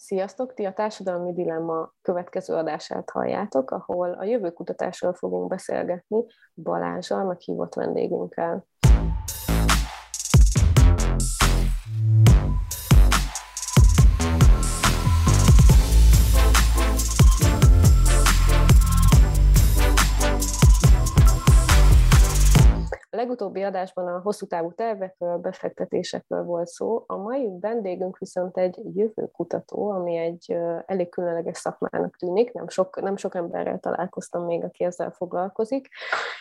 Sziasztok! Ti a Társadalmi Dilemma következő adását halljátok, ahol a jövőkutatásról fogunk beszélgetni Balázsal, meghívott vendégünkkel. Legutóbbi adásban a hosszú távú tervekről, befektetésekről volt szó, a mai vendégünk viszont egy jövőkutató, ami egy elég különleges szakmának tűnik, nem sok, nem sok emberrel találkoztam még, aki ezzel foglalkozik.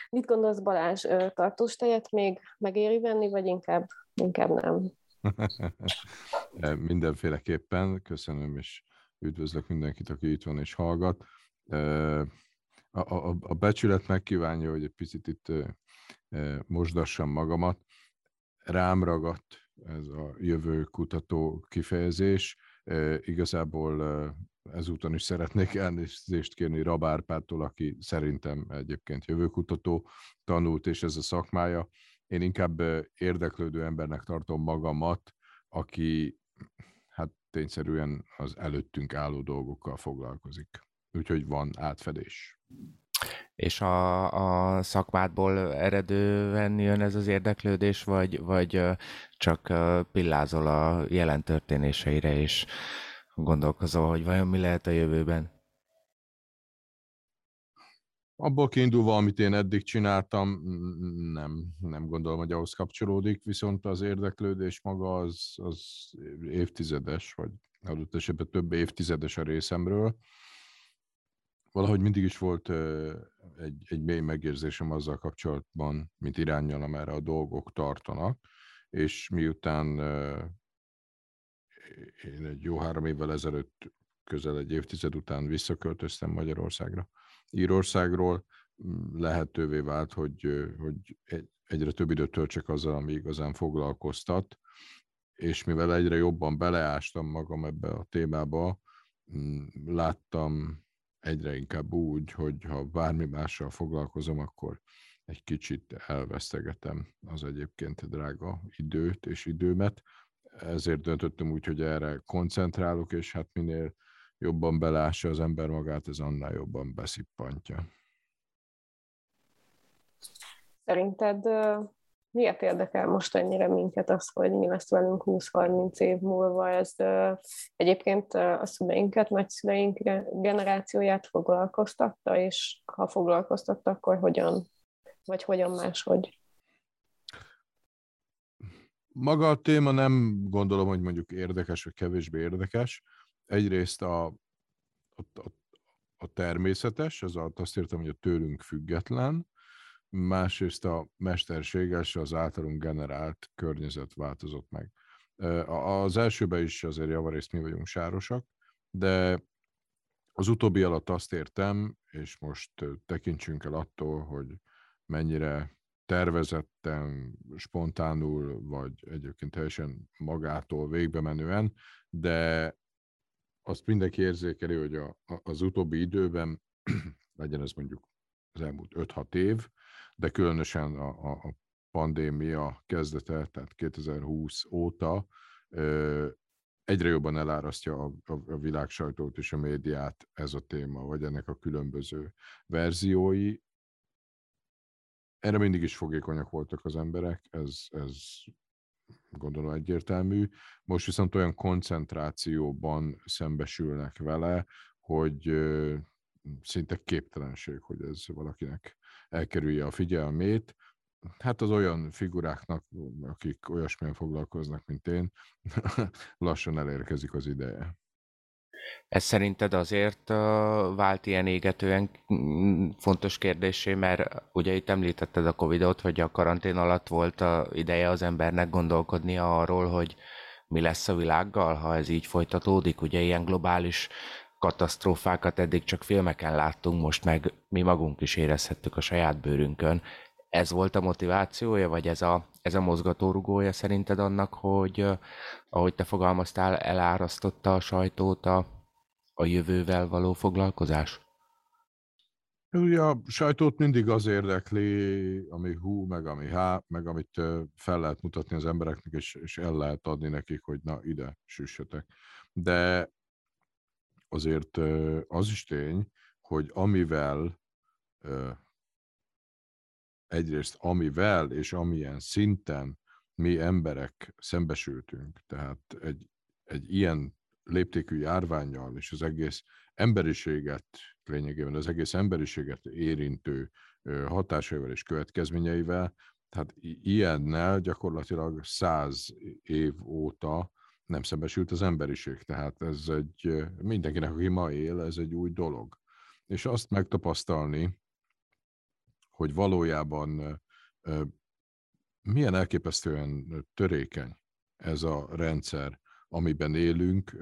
Mit gondolsz Balázs, tartós tejet még megéri venni, vagy inkább, inkább nem? Mindenféleképpen, köszönöm, és üdvözlök mindenkit, aki itt van és hallgat. A, a, a becsület megkívánja, hogy egy picit itt mosdassam magamat. Rám ragadt ez a jövő kutató kifejezés. Igazából ezúton is szeretnék elnézést kérni Rabárpától, aki szerintem egyébként jövőkutató tanult, és ez a szakmája. Én inkább érdeklődő embernek tartom magamat, aki hát tényszerűen az előttünk álló dolgokkal foglalkozik. Úgyhogy van átfedés. És a, a szakmádból eredően jön ez az érdeklődés, vagy, vagy csak pillázol a jelen történéseire, és gondolkozol, hogy vajon mi lehet a jövőben? Abból kiindulva, amit én eddig csináltam, nem, nem gondolom, hogy ahhoz kapcsolódik, viszont az érdeklődés maga az, az évtizedes, vagy adott esetben több évtizedes a részemről valahogy mindig is volt egy, egy mély megérzésem azzal kapcsolatban, mint irányjal, amerre a dolgok tartanak, és miután én egy jó három évvel ezelőtt, közel egy évtized után visszaköltöztem Magyarországra, Írországról, lehetővé vált, hogy, hogy egyre több időt töltsek azzal, ami igazán foglalkoztat, és mivel egyre jobban beleástam magam ebbe a témába, láttam egyre inkább úgy, hogy ha bármi mással foglalkozom, akkor egy kicsit elvesztegetem az egyébként drága időt és időmet. Ezért döntöttem úgy, hogy erre koncentrálok, és hát minél jobban belássa az ember magát, ez annál jobban beszippantja. Szerinted miért érdekel most ennyire minket az, hogy mi lesz velünk 20-30 év múlva? Ez egyébként a szüleinket, nagyszüleink generációját foglalkoztatta, és ha foglalkoztatta, akkor hogyan? Vagy hogyan máshogy? Maga a téma nem gondolom, hogy mondjuk érdekes, vagy kevésbé érdekes. Egyrészt a, a, a, a természetes, az azt értem, hogy a tőlünk független, másrészt a mesterséges, az általunk generált környezet változott meg. Az elsőben is azért javarészt mi vagyunk sárosak, de az utóbbi alatt azt értem, és most tekintsünk el attól, hogy mennyire tervezetten, spontánul, vagy egyébként teljesen magától végbe menően, de azt mindenki érzékeli, hogy a, az utóbbi időben, legyen ez mondjuk az elmúlt 5-6 év, de különösen a, a pandémia kezdete, tehát 2020 óta egyre jobban elárasztja a, a, a világ sajtót és a médiát ez a téma, vagy ennek a különböző verziói. Erre mindig is fogékonyak voltak az emberek, ez, ez gondolom egyértelmű. Most viszont olyan koncentrációban szembesülnek vele, hogy szinte képtelenség, hogy ez valakinek elkerülje a figyelmét. Hát az olyan figuráknak, akik olyasmilyen foglalkoznak, mint én, lassan elérkezik az ideje. Ez szerinted azért vált ilyen égetően mm, fontos kérdésé, mert ugye itt említetted a Covid-ot, hogy a karantén alatt volt a ideje az embernek gondolkodnia arról, hogy mi lesz a világgal, ha ez így folytatódik. Ugye ilyen globális katasztrófákat eddig csak filmeken láttunk, most meg mi magunk is érezhettük a saját bőrünkön. Ez volt a motivációja, vagy ez a, ez a mozgatórugója szerinted annak, hogy ahogy te fogalmaztál, elárasztotta a sajtót a, a jövővel való foglalkozás? Ugye a sajtót mindig az érdekli, ami hú, meg ami há, meg amit fel lehet mutatni az embereknek, és, és el lehet adni nekik, hogy na ide süssetek. De azért az is tény, hogy amivel egyrészt amivel és amilyen szinten mi emberek szembesültünk, tehát egy, egy ilyen léptékű járványjal és az egész emberiséget, lényegében az egész emberiséget érintő hatásaival és következményeivel, tehát ilyennel gyakorlatilag száz év óta nem szembesült az emberiség. Tehát ez egy, mindenkinek, aki ma él, ez egy új dolog. És azt megtapasztalni, hogy valójában milyen elképesztően törékeny ez a rendszer, amiben élünk,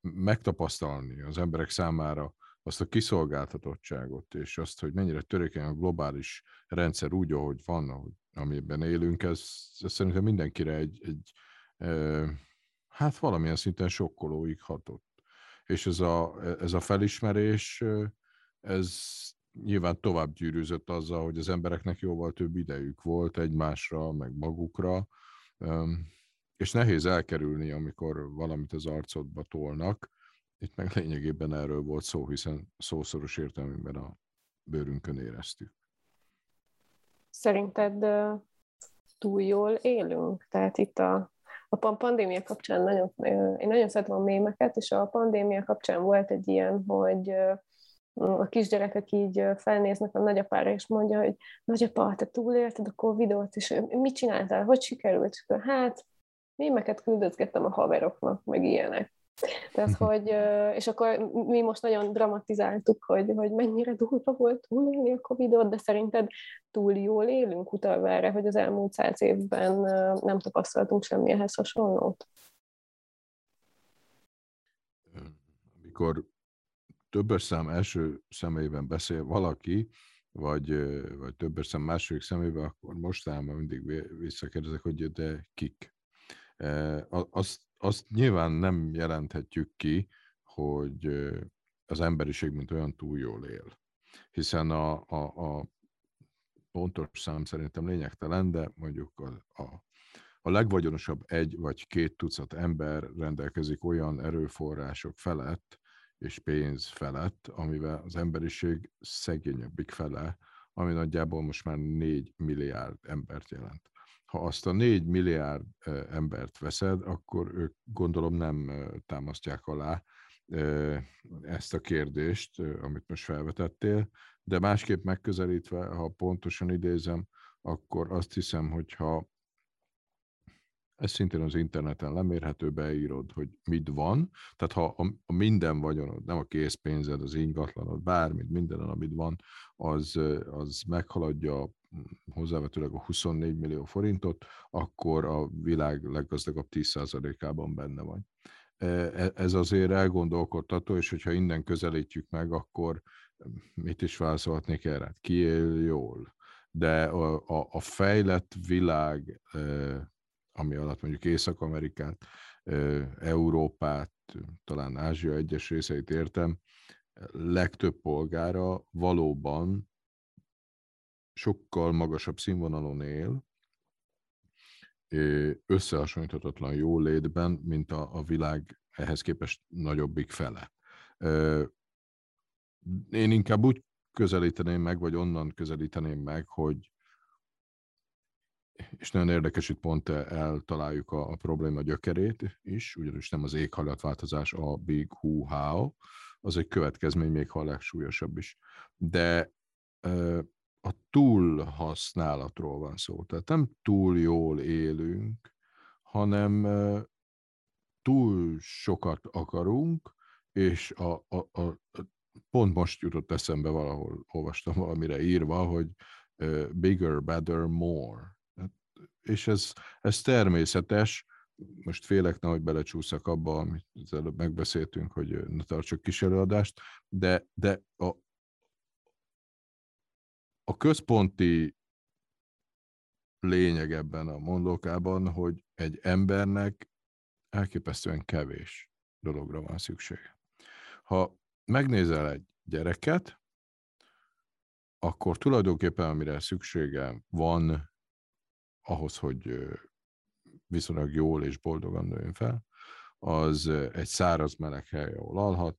megtapasztalni az emberek számára azt a kiszolgáltatottságot, és azt, hogy mennyire törékeny a globális rendszer úgy, ahogy van, ahogy, amiben élünk, ez, ez szerintem mindenkire egy, egy hát valamilyen szinten sokkolóig hatott. És ez a, ez a felismerés, ez nyilván tovább gyűrűzött azzal, hogy az embereknek jóval több idejük volt egymásra, meg magukra, és nehéz elkerülni, amikor valamit az arcodba tolnak. Itt meg lényegében erről volt szó, hiszen szószoros értelmében a bőrünkön éreztük. Szerinted túl jól élünk? Tehát itt a, a pandémia kapcsán nagyon, én nagyon szeretem a mémeket, és a pandémia kapcsán volt egy ilyen, hogy a kisgyerekek így felnéznek a nagyapára, és mondja, hogy nagyapa, te túlélted a Covidot, és mit csináltál, hogy sikerült? Hát, mémeket küldözgettem a haveroknak, meg ilyenek. Tehát, hogy, és akkor mi most nagyon dramatizáltuk, hogy, hogy mennyire durva volt túlélni a Covidot, de szerinted túl jól élünk utalva erre, hogy az elmúlt száz évben nem tapasztaltunk semmihez hasonlót? Amikor többes szám első személyben beszél valaki, vagy, vagy többes szám második személyben, akkor mostanában mindig visszakérdezek, hogy de kik. Azt, azt nyilván nem jelenthetjük ki, hogy az emberiség mint olyan túl jól él. Hiszen a, a, a pontos szám szerintem lényegtelen, de mondjuk a, a, a legvagyonosabb egy vagy két tucat ember rendelkezik olyan erőforrások felett, és pénz felett, amivel az emberiség szegényebbik fele, ami nagyjából most már 4 milliárd embert jelent. Ha azt a 4 milliárd embert veszed, akkor ők gondolom nem támasztják alá ezt a kérdést, amit most felvetettél, de másképp megközelítve, ha pontosan idézem, akkor azt hiszem, hogy ha ez szintén az interneten lemérhető, beírod, hogy mit van. Tehát ha a, minden vagyonod, nem a készpénzed, az ingatlanod, bármit, minden, amit van, az, az meghaladja hozzávetőleg a 24 millió forintot, akkor a világ leggazdagabb 10%-ában benne vagy. E, e, ez azért elgondolkodtató, és hogyha innen közelítjük meg, akkor hm, mit is válaszolhatnék erre? Ki él jól? De a, a, a fejlett világ ami alatt mondjuk Észak-Amerikát, Európát, talán Ázsia egyes részeit értem, legtöbb polgára valóban sokkal magasabb színvonalon él, összehasonlíthatatlan jó létben, mint a, a világ ehhez képest nagyobbik fele. Én inkább úgy közelíteném meg, vagy onnan közelíteném meg, hogy és nagyon érdekes, itt pont eltaláljuk a, a probléma gyökerét is, ugyanis nem az éghajlatváltozás a big hu how, az egy következmény még ha a legsúlyosabb is. De a túlhasználatról van szó. Tehát nem túl jól élünk, hanem túl sokat akarunk, és a, a, a, pont most jutott eszembe valahol, olvastam valamire írva, hogy bigger, better, more és ez, ez természetes. Most félek, nehogy belecsúszak abba, amit előbb megbeszéltünk, hogy ne tartsuk kis előadást, de, de a, a központi lényeg ebben a mondókában, hogy egy embernek elképesztően kevés dologra van szüksége. Ha megnézel egy gyereket, akkor tulajdonképpen amire szüksége van ahhoz, hogy viszonylag jól és boldogan nőjön fel, az egy száraz meleg hely, ahol alhat,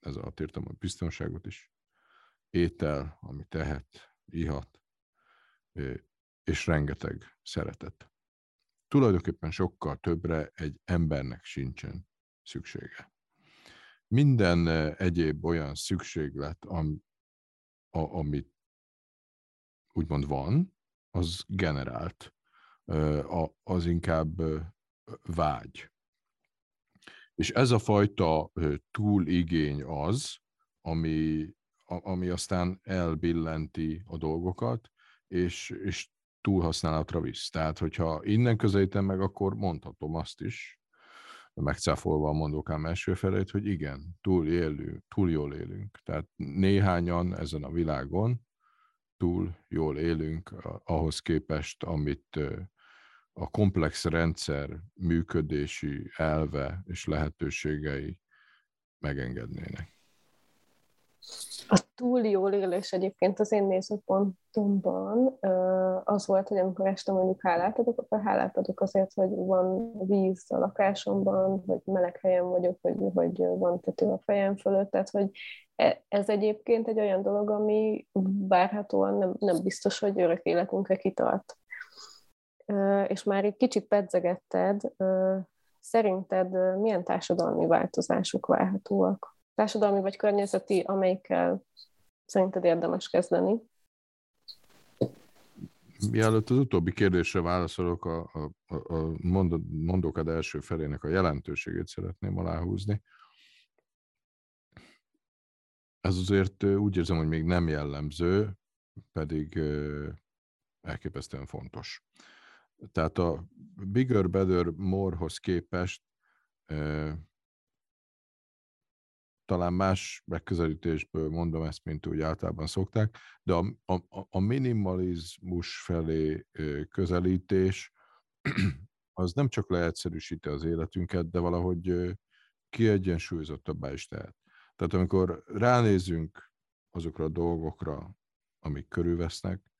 ez alatt értem a biztonságot is, étel, ami tehet, ihat, és rengeteg szeretet. Tulajdonképpen sokkal többre egy embernek sincsen szüksége. Minden egyéb olyan szükséglet, am, a, amit úgymond van, az generált, az inkább vágy. És ez a fajta túligény az, ami, ami aztán elbillenti a dolgokat, és, és túlhasználatra visz. Tehát, hogyha innen közelítem meg, akkor mondhatom azt is, megcáfolva a mondókám első felét, hogy igen, túl, élünk, túl jól élünk. Tehát néhányan ezen a világon túl jól élünk ahhoz képest, amit a komplex rendszer működési elve és lehetőségei megengednének. A túl jól élés egyébként az én nézőpontomban az volt, hogy amikor este mondjuk hálát adok, akkor hálát adok azért, hogy van víz a lakásomban, hogy meleg helyen vagyok, hogy, hogy van tető a fejem fölött, tehát hogy e, ez egyébként egy olyan dolog, ami várhatóan nem, nem biztos, hogy örök életünkre kitart. És már egy kicsit pedzegetted, szerinted milyen társadalmi változások várhatóak? Társadalmi vagy környezeti, amelyikkel szerinted érdemes kezdeni? Mielőtt az utóbbi kérdésre válaszolok, a, a, a mondókad első felének a jelentőségét szeretném aláhúzni. Ez azért úgy érzem, hogy még nem jellemző, pedig elképesztően fontos. Tehát a bigger, better, morehoz képest talán más megközelítésből mondom ezt, mint úgy általában szokták, de a, a, a minimalizmus felé közelítés az nem csak leegyszerűsíti az életünket, de valahogy kiegyensúlyozottabbá is tehet. Tehát amikor ránézünk azokra a dolgokra, amik körülvesznek,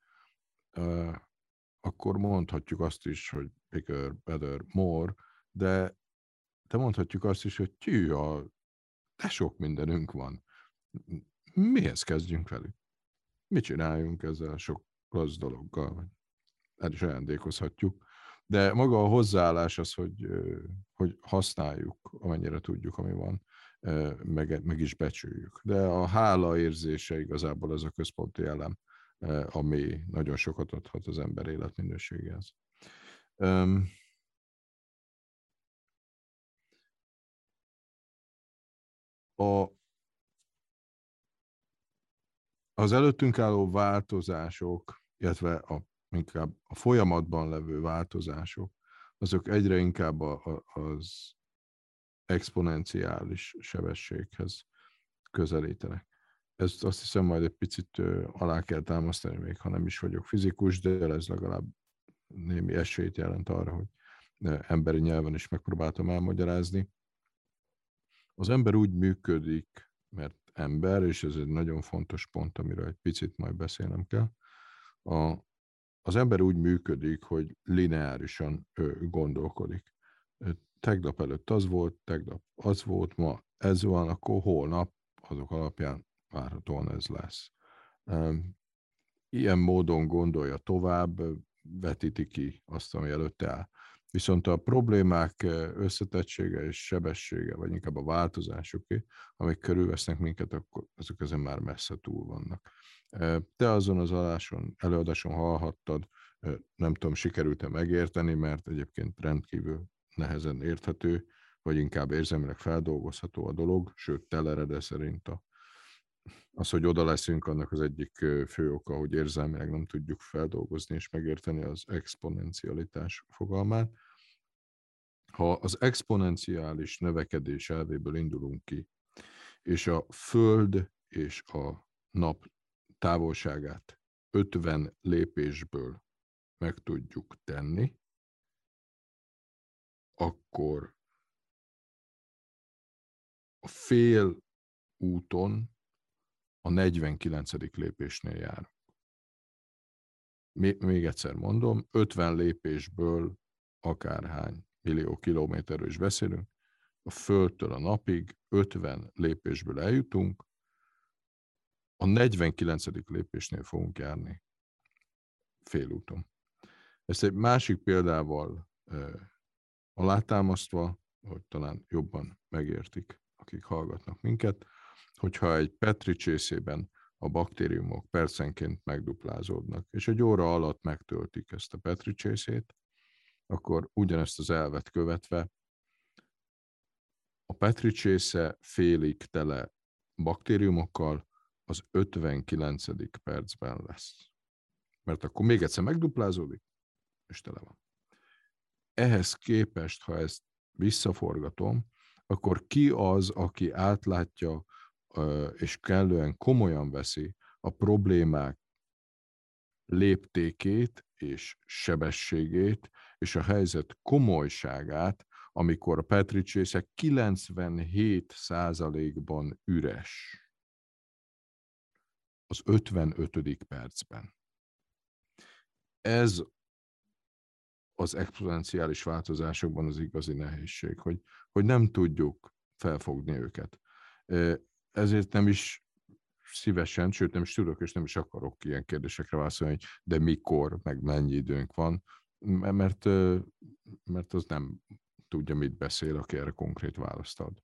akkor mondhatjuk azt is, hogy bigger, better, more, de de mondhatjuk azt is, hogy tű, a de sok mindenünk van. Mihez kezdjünk velük? Mit csináljunk ezzel sok rossz dologgal? El is ajándékozhatjuk. De maga a hozzáállás az, hogy, hogy használjuk, amennyire tudjuk, ami van, meg, meg is becsüljük. De a hála érzése igazából az a központi elem, ami nagyon sokat adhat az ember életminőségéhez. A, az előttünk álló változások, illetve a, inkább a folyamatban levő változások, azok egyre inkább a, a, az exponenciális sebességhez közelítenek. Ezt azt hiszem majd egy picit alá kell támasztani, még ha nem is vagyok fizikus, de ez legalább némi esélyt jelent arra, hogy emberi nyelven is megpróbáltam elmagyarázni. Az ember úgy működik, mert ember, és ez egy nagyon fontos pont, amiről egy picit majd beszélnem kell, a, az ember úgy működik, hogy lineárisan gondolkodik. Tegnap előtt az volt, tegnap az volt, ma ez van, akkor holnap azok alapján várhatóan ez lesz. Ilyen módon gondolja tovább, vetíti ki azt, ami előtte áll. Viszont a problémák összetettsége és sebessége, vagy inkább a változásoké, amik körülvesznek minket, akkor azok ezen már messze túl vannak. Te azon az adáson, előadáson hallhattad, nem tudom, sikerült-e megérteni, mert egyébként rendkívül nehezen érthető, vagy inkább érzelmileg feldolgozható a dolog, sőt, teleredve szerint a, az, hogy oda leszünk, annak az egyik fő oka, hogy érzelmileg nem tudjuk feldolgozni és megérteni az exponencialitás fogalmát. Ha az exponenciális növekedés elvéből indulunk ki, és a Föld és a nap távolságát 50 lépésből meg tudjuk tenni, akkor a fél úton a 49. lépésnél járunk. Még egyszer mondom, 50 lépésből akárhány millió kilométerről is beszélünk, a Földtől a napig 50 lépésből eljutunk, a 49. lépésnél fogunk járni félúton. Ezt egy másik példával alátámasztva, hogy talán jobban megértik, akik hallgatnak minket, hogyha egy Petri csészében a baktériumok percenként megduplázódnak, és egy óra alatt megtöltik ezt a Petri csészét, akkor ugyanezt az elvet követve a Petri csésze félig tele baktériumokkal az 59. percben lesz. Mert akkor még egyszer megduplázódik, és tele van. Ehhez képest, ha ezt visszaforgatom, akkor ki az, aki átlátja és kellően komolyan veszi a problémák léptékét és sebességét, és a helyzet komolyságát, amikor a Petricsészek 97%-ban üres az 55. percben. Ez az exponenciális változásokban az igazi nehézség, hogy, hogy nem tudjuk felfogni őket. Ezért nem is szívesen, sőt nem is tudok, és nem is akarok ilyen kérdésekre válaszolni, hogy de mikor, meg mennyi időnk van, mert, mert az nem tudja, mit beszél, aki erre konkrét választ ad.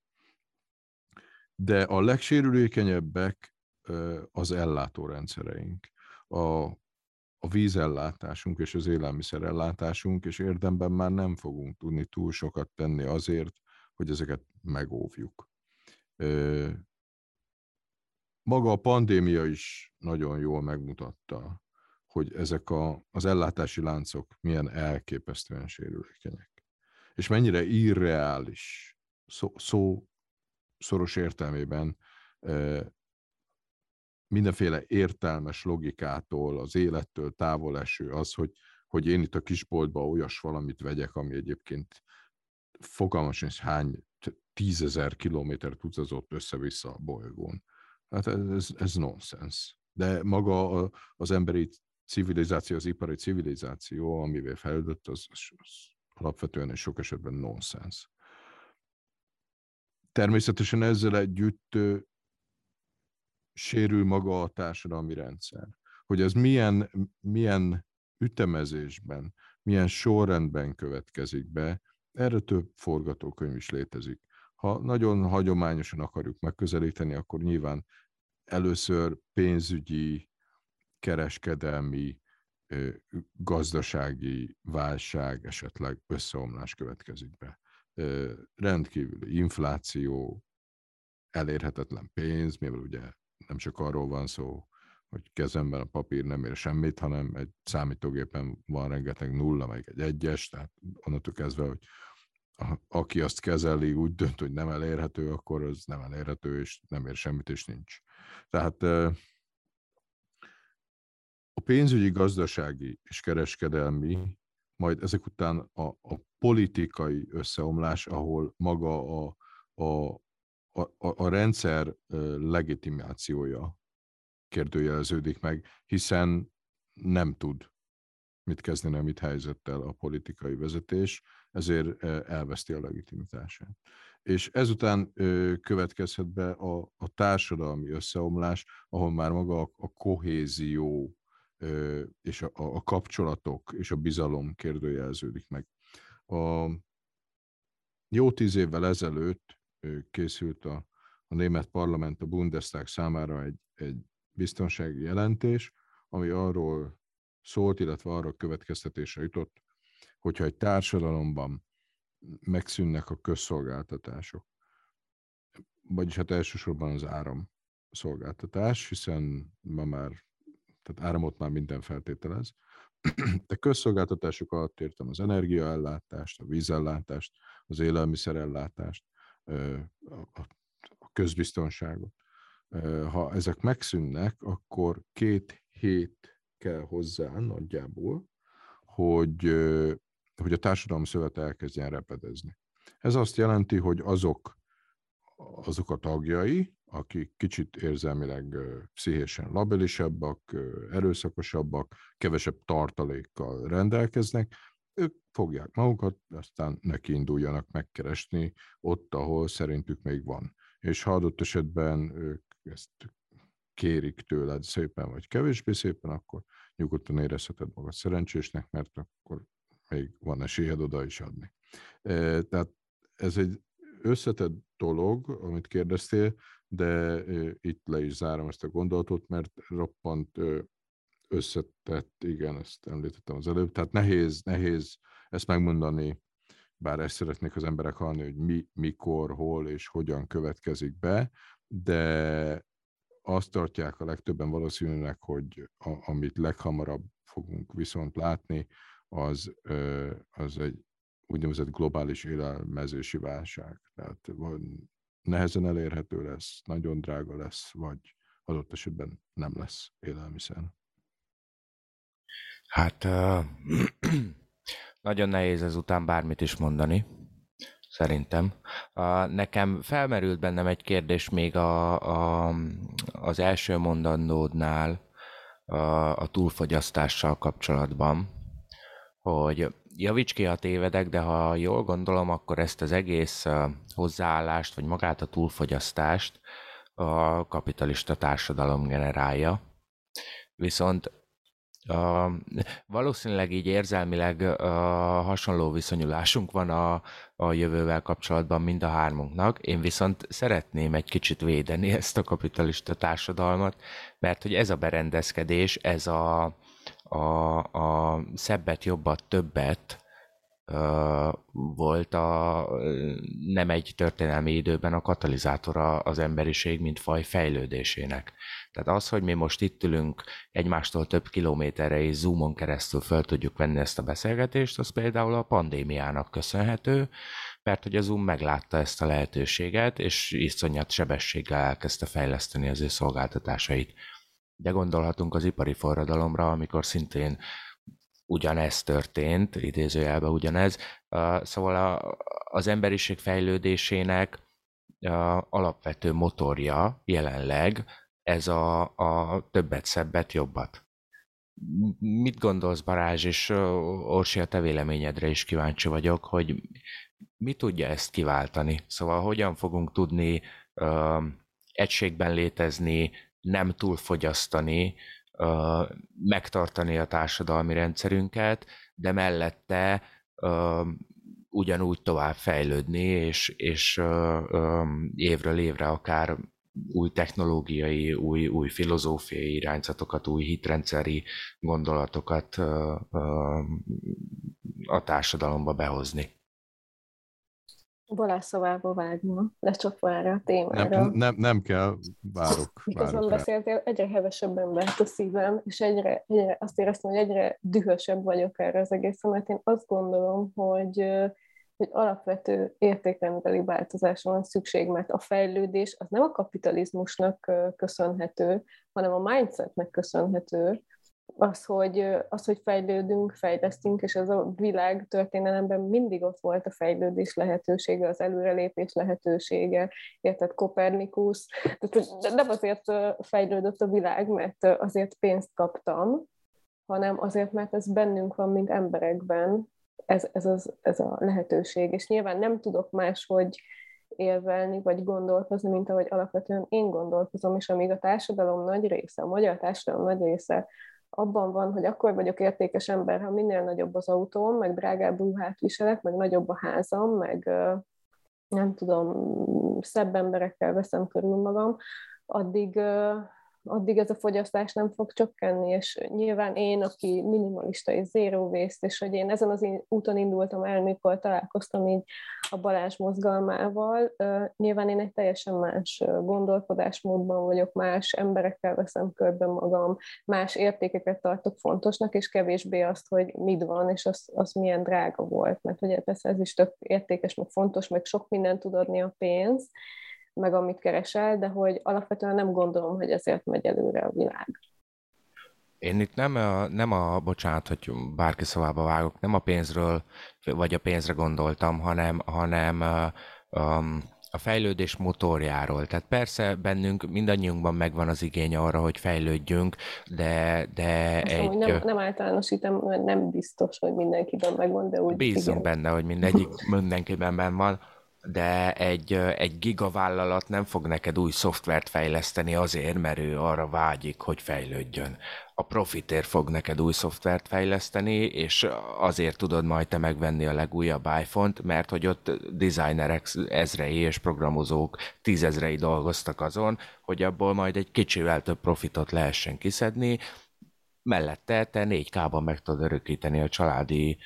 De a legsérülékenyebbek az ellátórendszereink. A, a vízellátásunk és az élelmiszerellátásunk, és érdemben már nem fogunk tudni túl sokat tenni azért, hogy ezeket megóvjuk. Maga a pandémia is nagyon jól megmutatta, hogy ezek a, az ellátási láncok milyen elképesztően sérülékenyek. És mennyire irreális, szó, szó szoros értelmében mindenféle értelmes logikától, az élettől távol eső az, hogy, hogy én itt a kisboltba olyas valamit vegyek, ami egyébként fogalmas, hogy hány tízezer kilométert utazott össze-vissza a bolygón. Hát ez, ez nonsens. De maga az emberi civilizáció, az ipari civilizáció, amivel fejlődött, az, az alapvetően és sok esetben nonsens. Természetesen ezzel együtt sérül maga a társadalmi rendszer. Hogy ez milyen, milyen ütemezésben, milyen sorrendben következik be, erre több forgatókönyv is létezik. Ha nagyon hagyományosan akarjuk megközelíteni, akkor nyilván először pénzügyi, kereskedelmi, gazdasági válság, esetleg összeomlás következik be. Rendkívüli infláció, elérhetetlen pénz, mivel ugye nem csak arról van szó, hogy kezemben a papír nem ér semmit, hanem egy számítógépen van rengeteg nulla, meg egy egyes, tehát onnantól kezdve, hogy aki azt kezeli, úgy dönt, hogy nem elérhető, akkor az nem elérhető, és nem ér semmit, és nincs. Tehát a pénzügyi, gazdasági és kereskedelmi, majd ezek után a, a politikai összeomlás, ahol maga a, a, a, a rendszer legitimációja kérdőjeleződik meg, hiszen nem tud mit kezdeni a mit helyzettel a politikai vezetés, ezért elveszti a legitimitását. És ezután következhet be a, a társadalmi összeomlás, ahol már maga a, a kohézió és a, a kapcsolatok és a bizalom kérdőjeleződik meg. A, jó tíz évvel ezelőtt készült a, a német parlament, a Bundestag számára egy, egy biztonsági jelentés, ami arról szólt, illetve arra következtetésre jutott, hogyha egy társadalomban megszűnnek a közszolgáltatások, vagyis hát elsősorban az áram szolgáltatás, hiszen ma már, tehát áramot már minden feltételez, de közszolgáltatások alatt értem az energiaellátást, a vízellátást, az élelmiszerellátást, a közbiztonságot. Ha ezek megszűnnek, akkor két hét kell hozzá nagyjából, hogy, hogy a társadalmi szövet elkezdjen repedezni. Ez azt jelenti, hogy azok, azok a tagjai, akik kicsit érzelmileg, pszichésen labilisabbak, erőszakosabbak, kevesebb tartalékkal rendelkeznek, ők fogják magukat, aztán neki induljanak megkeresni ott, ahol szerintük még van. És ha adott esetben ők ezt kérik tőled szépen vagy kevésbé szépen, akkor nyugodtan érezheted magad szerencsésnek, mert akkor még van esélyed oda is adni. Tehát ez egy összetett dolog, amit kérdeztél, de itt le is zárom ezt a gondolatot, mert roppant összetett, igen, ezt említettem az előbb, tehát nehéz, nehéz ezt megmondani, bár ezt szeretnék az emberek hallani, hogy mi, mikor, hol és hogyan következik be, de azt tartják a legtöbben valószínűleg, hogy a, amit leghamarabb fogunk viszont látni, az, az egy úgynevezett globális élelmezési válság. Tehát nehezen elérhető lesz, nagyon drága lesz, vagy adott esetben nem lesz élelmiszer. Hát uh, nagyon nehéz ezután bármit is mondani, szerintem. Uh, nekem felmerült bennem egy kérdés még a, a, az első mondandódnál a, a túlfogyasztással kapcsolatban, hogy javíts ki, ha tévedek, de ha jól gondolom, akkor ezt az egész hozzáállást, vagy magát a túlfogyasztást a kapitalista társadalom generálja. Viszont Uh, valószínűleg így érzelmileg uh, hasonló viszonyulásunk van a, a jövővel kapcsolatban mind a hármunknak. Én viszont szeretném egy kicsit védeni ezt a kapitalista társadalmat, mert hogy ez a berendezkedés, ez a, a, a szebbet, jobbat, többet uh, volt a nem egy történelmi időben a katalizátora az emberiség, mint faj fejlődésének. Tehát az, hogy mi most itt ülünk egymástól több kilométerre és zoomon keresztül föl tudjuk venni ezt a beszélgetést, az például a pandémiának köszönhető, mert hogy a Zoom meglátta ezt a lehetőséget, és iszonyat sebességgel elkezdte fejleszteni az ő szolgáltatásait. De gondolhatunk az ipari forradalomra, amikor szintén ugyanez történt, idézőjelben ugyanez. Szóval az emberiség fejlődésének alapvető motorja jelenleg ez a, a többet, szebbet, jobbat. Mit gondolsz, Barázs, és Orsi, a te véleményedre is kíváncsi vagyok, hogy mi tudja ezt kiváltani? Szóval hogyan fogunk tudni egységben létezni, nem túlfogyasztani, megtartani a társadalmi rendszerünket, de mellette ugyanúgy tovább fejlődni, és, és évről évre akár új technológiai, új, új filozófiai irányzatokat, új hitrendszeri gondolatokat a társadalomba behozni. Balázs szavába vágna, lecsapva erre a témára. Nem, nem, nem kell, várok. Miközben beszéltél, egyre hevesebben vett a szívem, és egyre, egyre azt éreztem, hogy egyre dühösebb vagyok erre az egész, mert én azt gondolom, hogy hogy alapvető értékrendbeli változásra van szükség, mert a fejlődés az nem a kapitalizmusnak köszönhető, hanem a mindsetnek köszönhető, az, hogy, az, hogy fejlődünk, fejlesztünk, és ez a világ történelemben mindig ott volt a fejlődés lehetősége, az előrelépés lehetősége, érted Kopernikus, tehát nem azért fejlődött a világ, mert azért pénzt kaptam, hanem azért, mert ez bennünk van, mint emberekben, ez, ez, az, ez a lehetőség. És nyilván nem tudok máshogy élvelni, vagy gondolkozni, mint ahogy alapvetően én gondolkozom, és amíg a társadalom nagy része, a magyar társadalom nagy része abban van, hogy akkor vagyok értékes ember, ha minél nagyobb az autóm, meg drágább ruhát viselek, meg nagyobb a házam, meg nem tudom, szebb emberekkel veszem körül magam, addig, addig ez a fogyasztás nem fog csökkenni, és nyilván én, aki minimalista és zero waste, és hogy én ezen az úton indultam el, mikor találkoztam így a Balázs mozgalmával, nyilván én egy teljesen más gondolkodásmódban vagyok, más emberekkel veszem körbe magam, más értékeket tartok fontosnak, és kevésbé azt, hogy mit van, és az, az milyen drága volt, mert ugye persze ez is tök értékes, meg fontos, meg sok mindent tud adni a pénz, meg amit keresel, de hogy alapvetően nem gondolom, hogy ezért megy előre a világ. Én itt nem a, nem a, bocsánat, hogy bárki szavába vágok, nem a pénzről, vagy a pénzre gondoltam, hanem, hanem um, a fejlődés motorjáról. Tehát persze bennünk, mindannyiunkban megvan az igény arra, hogy fejlődjünk, de, de Azt egy... Mondom, nem, nem általánosítom, mert nem biztos, hogy mindenkiben megvan, de úgy Bízunk igen. benne, hogy mindegyik, mindenkiben benn van, de egy, egy gigavállalat nem fog neked új szoftvert fejleszteni azért, mert ő arra vágyik, hogy fejlődjön. A profitért fog neked új szoftvert fejleszteni, és azért tudod majd te megvenni a legújabb iPhone-t, mert hogy ott designerek ezrei és programozók tízezrei dolgoztak azon, hogy abból majd egy kicsivel több profitot lehessen kiszedni, mellette te 4K-ban meg tudod örökíteni a családi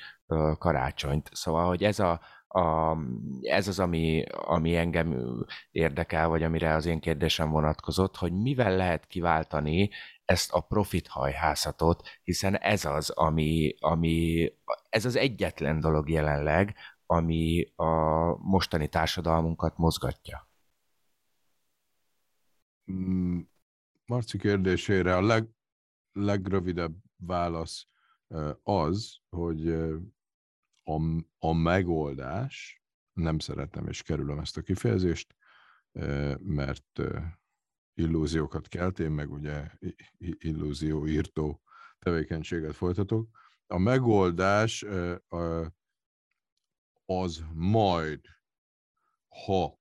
karácsonyt. Szóval, hogy ez a, a, ez az, ami, ami engem érdekel, vagy amire az én kérdésem vonatkozott, hogy mivel lehet kiváltani ezt a profit hajhászatot, hiszen ez az, ami, ami, ez az egyetlen dolog jelenleg, ami a mostani társadalmunkat mozgatja. Mm, Marci kérdésére a leg, legrövidebb válasz az, hogy a, a megoldás, nem szeretem és kerülöm ezt a kifejezést, mert illúziókat kelt, én meg ugye illúzióírtó tevékenységet folytatok. A megoldás az majd, ha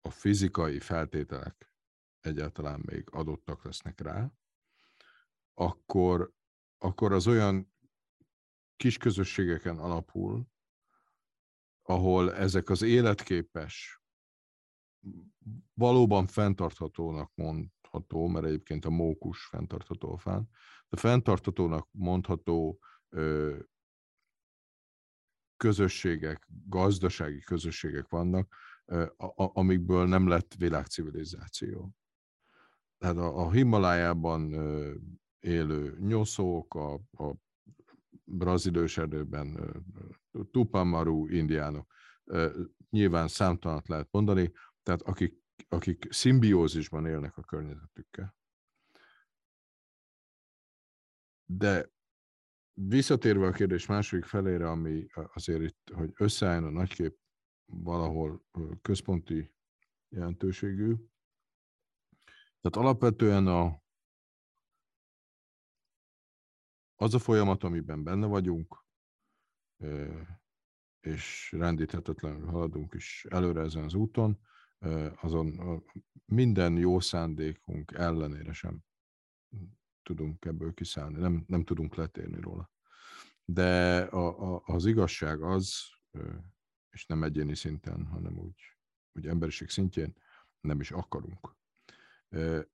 a fizikai feltételek egyáltalán még adottak lesznek rá, akkor, akkor az olyan kis közösségeken alapul, ahol ezek az életképes, valóban fenntarthatónak mondható, mert egyébként a mókus fenntartható a fán, de fenntarthatónak mondható ö, közösségek, gazdasági közösségek vannak, ö, a, amikből nem lett világcivilizáció. Tehát a, a Himalájában ö, élő nyoszók, a, a brazil őserdőben Tupamaru indiánok, nyilván számtalanat lehet mondani, tehát akik, akik szimbiózisban élnek a környezetükkel. De visszatérve a kérdés második felére, ami azért itt, hogy összeálljon a nagykép valahol központi jelentőségű, tehát alapvetően a, az a folyamat, amiben benne vagyunk, és rendíthetetlenül haladunk is előre ezen az úton, azon minden jó szándékunk ellenére sem tudunk ebből kiszállni, nem, nem tudunk letérni róla. De a, a, az igazság az, és nem egyéni szinten, hanem úgy, úgy emberiség szintjén nem is akarunk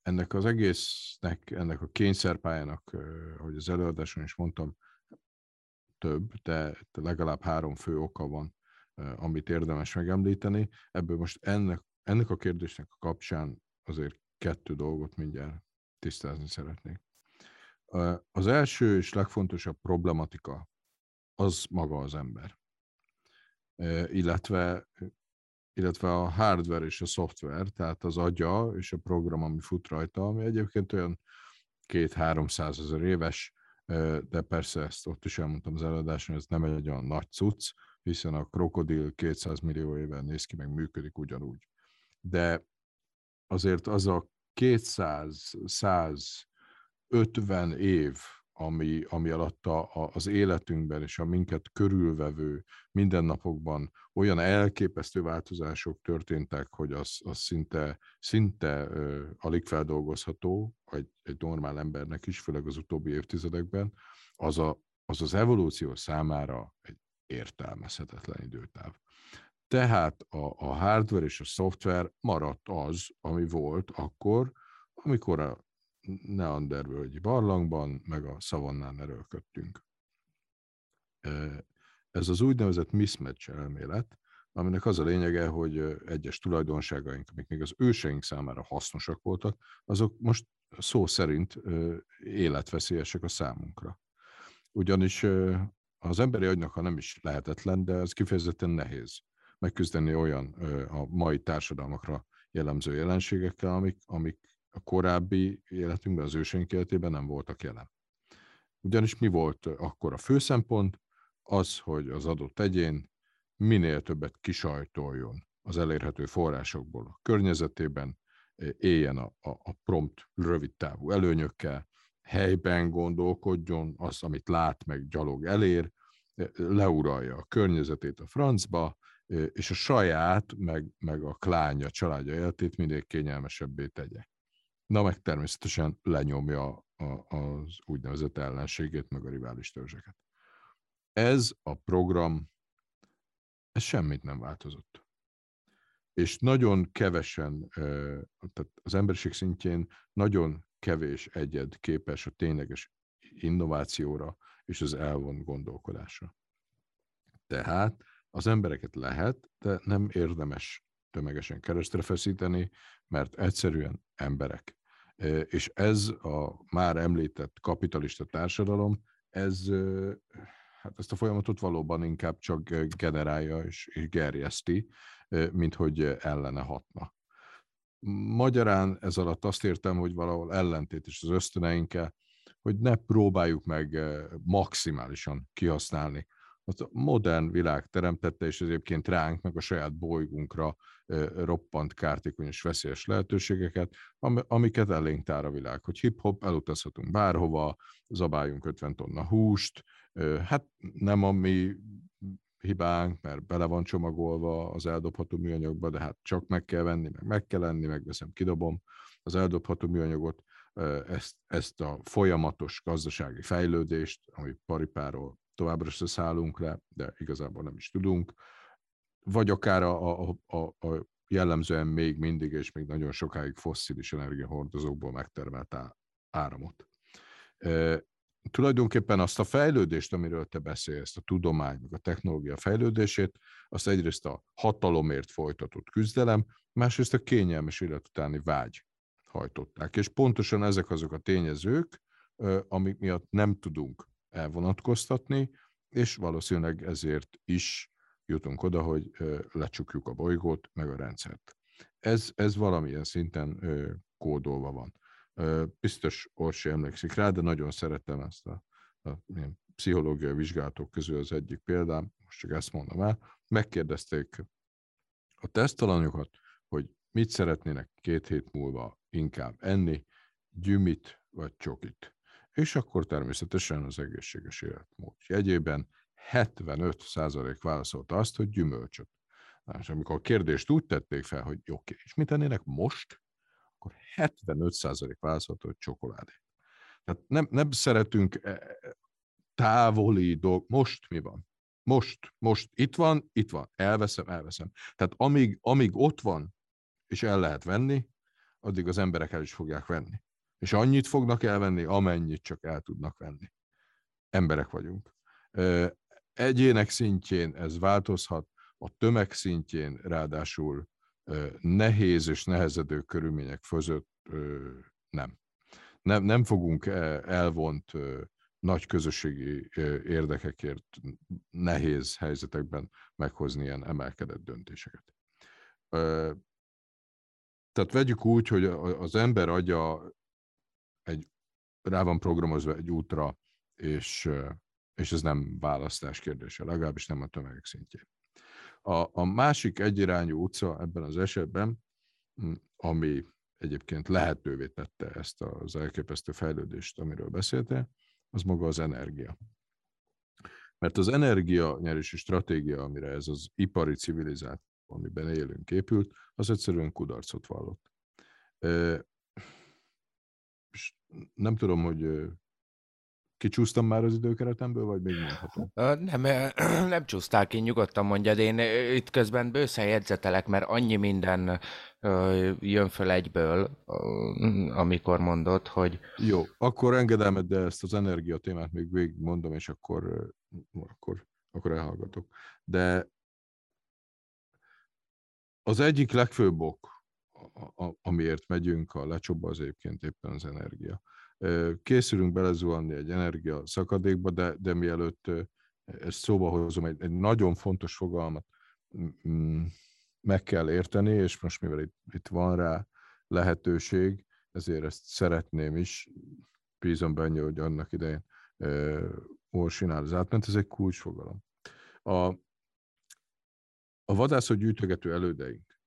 ennek az egésznek, ennek a kényszerpályának, ahogy az előadáson is mondtam, több, de legalább három fő oka van, amit érdemes megemlíteni. Ebből most ennek, ennek a kérdésnek a kapcsán azért kettő dolgot mindjárt tisztázni szeretnék. Az első és legfontosabb problematika az maga az ember. Illetve illetve a hardware és a szoftver, tehát az agya és a program, ami fut rajta, ami egyébként olyan két-háromszáz ezer éves, de persze ezt ott is elmondtam az előadáson, ez nem egy olyan nagy cucc, hiszen a krokodil 200 millió éve néz ki, meg működik ugyanúgy. De azért az a 200-150 év, ami, ami alatt a, a, az életünkben és a minket körülvevő mindennapokban olyan elképesztő változások történtek, hogy az, az szinte, szinte uh, alig feldolgozható egy, egy normál embernek is, főleg az utóbbi évtizedekben, az, a, az az evolúció számára egy értelmezhetetlen időtáv. Tehát a, a hardware és a szoftver maradt az, ami volt akkor, amikor a Neandervölgyi barlangban, meg a szavannán erőlködtünk. Ez az úgynevezett mismatch elmélet, aminek az a lényege, hogy egyes tulajdonságaink, amik még az őseink számára hasznosak voltak, azok most szó szerint életveszélyesek a számunkra. Ugyanis az emberi agynak, ha nem is lehetetlen, de ez kifejezetten nehéz megküzdeni olyan a mai társadalmakra jellemző jelenségekkel, amik, amik a korábbi életünkben, az őseink életében nem voltak jelen. Ugyanis mi volt akkor a fő szempont? Az, hogy az adott egyén minél többet kisajtoljon az elérhető forrásokból a környezetében, éljen a, a, a prompt rövid távú előnyökkel, helyben gondolkodjon, az, amit lát, meg gyalog elér, leuralja a környezetét a francba, és a saját, meg, meg a klánya, családja életét minél kényelmesebbé tegye. Na meg természetesen lenyomja a, az úgynevezett ellenségét, meg a rivális törzseket. Ez a program, ez semmit nem változott. És nagyon kevesen, tehát az emberiség szintjén nagyon kevés egyed képes a tényleges innovációra és az elvont gondolkodásra. Tehát az embereket lehet, de nem érdemes tömegesen keresztre feszíteni, mert egyszerűen emberek. És ez a már említett kapitalista társadalom, ez hát ezt a folyamatot valóban inkább csak generálja és, és gerjeszti, mint hogy ellene hatna. Magyarán ez alatt azt értem, hogy valahol ellentét is az ösztöneinkkel, hogy ne próbáljuk meg maximálisan kihasználni az a modern világ teremtette, és egyébként ránk, meg a saját bolygónkra roppant kártékony és veszélyes lehetőségeket, amiket elénk tár a világ, hogy hip-hop, elutazhatunk bárhova, zabáljunk 50 tonna húst, hát nem a mi hibánk, mert bele van csomagolva az eldobható műanyagba, de hát csak meg kell venni, meg meg kell lenni, megveszem, kidobom az eldobható műanyagot, ezt, ezt a folyamatos gazdasági fejlődést, ami paripáról továbbra se szállunk le, de igazából nem is tudunk, vagy akár a, a, a, a jellemzően még mindig és még nagyon sokáig fosszilis energiahordozókból megtermelt áramot. E, tulajdonképpen azt a fejlődést, amiről te beszélsz, a tudomány, meg a technológia fejlődését, azt egyrészt a hatalomért folytatott küzdelem, másrészt a kényelmes élet utáni vágy hajtották. És pontosan ezek azok a tényezők, amik miatt nem tudunk elvonatkoztatni, és valószínűleg ezért is jutunk oda, hogy lecsukjuk a bolygót, meg a rendszert. Ez, ez valamilyen szinten kódolva van. Biztos Orsi emlékszik rá, de nagyon szeretem ezt a, a pszichológiai vizsgálatok közül az egyik példám, most csak ezt mondom el, megkérdezték a tesztalanyokat, hogy mit szeretnének két hét múlva inkább enni, gyümit vagy csokit és akkor természetesen az egészséges életmód jegyében 75% válaszolta azt, hogy gyümölcsöt. És amikor a kérdést úgy tették fel, hogy oké, okay, és mit tennének most, akkor 75% válaszolta, hogy csokoládét. Tehát nem, nem szeretünk e, távoli dolg. Most mi van? Most, most itt van, itt van, elveszem, elveszem. Tehát amíg, amíg ott van, és el lehet venni, addig az emberek el is fogják venni. És annyit fognak elvenni, amennyit csak el tudnak venni. Emberek vagyunk. Egyének szintjén ez változhat, a tömeg szintjén ráadásul nehéz és nehezedő körülmények között nem. Nem, nem fogunk e, elvont nagy közösségi érdekekért nehéz helyzetekben meghozni ilyen emelkedett döntéseket. Tehát vegyük úgy, hogy az ember agya egy, rá van programozva egy útra, és, és ez nem választás kérdése, legalábbis nem a tömegek szintjén. A, a másik egyirányú utca ebben az esetben, ami egyébként lehetővé tette ezt az elképesztő fejlődést, amiről beszéltél, az maga az energia. Mert az energia nyerési stratégia, amire ez az ipari civilizáció, amiben élünk, épült, az egyszerűen kudarcot vallott és nem tudom, hogy kicsúsztam már az időkeretemből, vagy még mondhatom? Nem, nem csúsztál ki, nyugodtan mondjad. Én itt közben bőszen jegyzetelek, mert annyi minden jön föl egyből, amikor mondod, hogy... Jó, akkor engedelmed, de ezt az energia témát még végig mondom, és akkor, akkor, akkor elhallgatok. De az egyik legfőbb ok, amiért megyünk a lecsobba, az egyébként éppen az energia. Készülünk belezuhanni egy energia szakadékba, de, de mielőtt ezt szóba hozom, egy, egy nagyon fontos fogalmat meg kell érteni, és most mivel itt, itt van rá lehetőség, ezért ezt szeretném is, bízom benne, hogy annak idején Orsinál az átment, ez egy kulcsfogalom. A, A vadászó gyűjtögető elődeink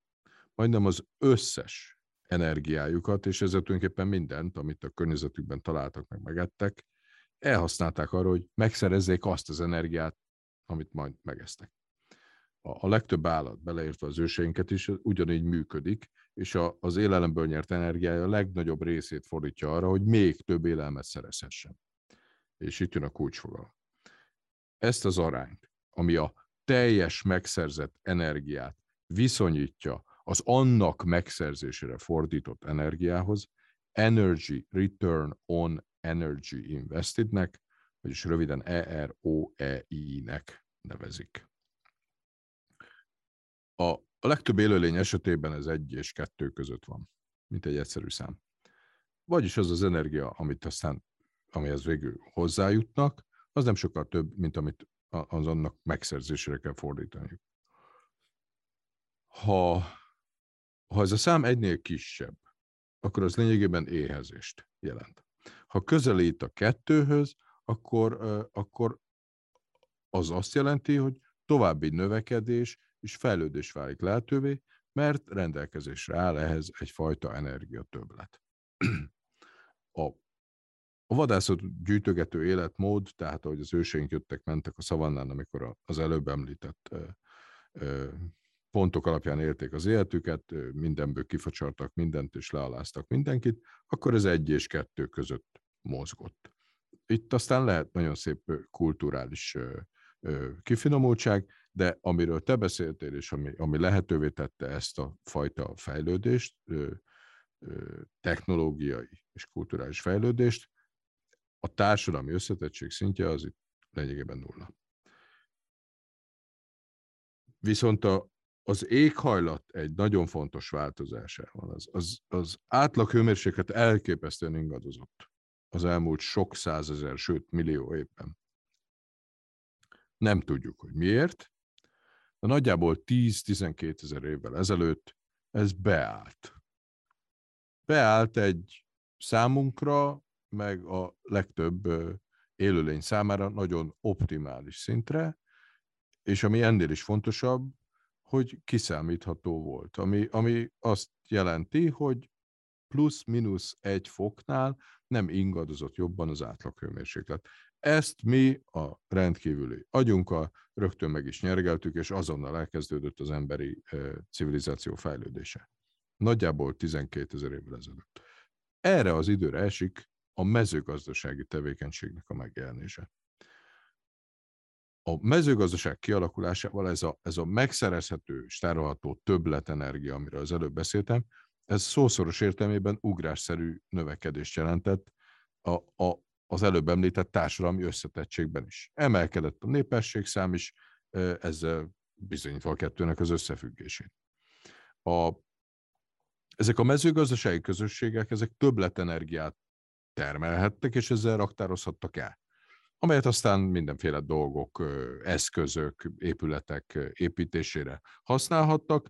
majdnem az összes energiájukat, és ezzel tulajdonképpen mindent, amit a környezetükben találtak, meg megettek, elhasználták arra, hogy megszerezzék azt az energiát, amit majd megesztek. A, legtöbb állat, beleértve az őseinket is, ugyanígy működik, és a, az élelemből nyert energiája a legnagyobb részét fordítja arra, hogy még több élelmet szerezhessen. És itt jön a kulcsfogalom. Ezt az arányt, ami a teljes megszerzett energiát viszonyítja az annak megszerzésére fordított energiához, Energy Return on Energy Investednek, vagyis röviden EROEI-nek nevezik. A, legtöbb élőlény esetében ez egy és kettő között van, mint egy egyszerű szám. Vagyis az az energia, amit aztán, amihez végül hozzájutnak, az nem sokkal több, mint amit az annak megszerzésére kell fordítani. Ha, ha ez a szám egynél kisebb, akkor az lényegében éhezést jelent. Ha közelít a kettőhöz, akkor, akkor az azt jelenti, hogy további növekedés és fejlődés válik lehetővé, mert rendelkezésre áll ehhez egyfajta energiatöblet. A, a vadászat gyűjtögető életmód, tehát ahogy az őseink jöttek, mentek a szavannán, amikor az előbb említett pontok alapján élték az életüket, mindenből kifacsartak mindent és lealáztak mindenkit, akkor ez egy és kettő között mozgott. Itt aztán lehet nagyon szép kulturális kifinomultság, de amiről te beszéltél, és ami, ami lehetővé tette ezt a fajta fejlődést, technológiai és kulturális fejlődést, a társadalmi összetettség szintje az itt lényegében nulla. Viszont a, az éghajlat egy nagyon fontos változásában. Az, az, az átlag hőmérséklet elképesztően ingadozott az elmúlt sok százezer, sőt millió évben. Nem tudjuk, hogy miért, de nagyjából 10-12 ezer évvel ezelőtt ez beállt. Beállt egy számunkra, meg a legtöbb élőlény számára nagyon optimális szintre, és ami ennél is fontosabb, hogy kiszámítható volt, ami, ami azt jelenti, hogy plusz-minusz egy foknál nem ingadozott jobban az átlaghőmérséklet. Ezt mi a rendkívüli agyunkkal rögtön meg is nyergeltük, és azonnal elkezdődött az emberi civilizáció fejlődése. Nagyjából 12 ezer évvel ezelőtt. Erre az időre esik a mezőgazdasági tevékenységnek a megjelenése. A mezőgazdaság kialakulásával ez a, ez a megszerezhető és tárolható többletenergia, amiről az előbb beszéltem, ez szószoros értelmében ugrásszerű növekedést jelentett a, a, az előbb említett társadalmi összetettségben is. Emelkedett a népességszám is, ezzel bizonyítva a kettőnek az összefüggését. A, ezek a mezőgazdasági közösségek, ezek többletenergiát termelhettek, és ezzel raktározhattak el amelyet aztán mindenféle dolgok, eszközök, épületek építésére használhattak,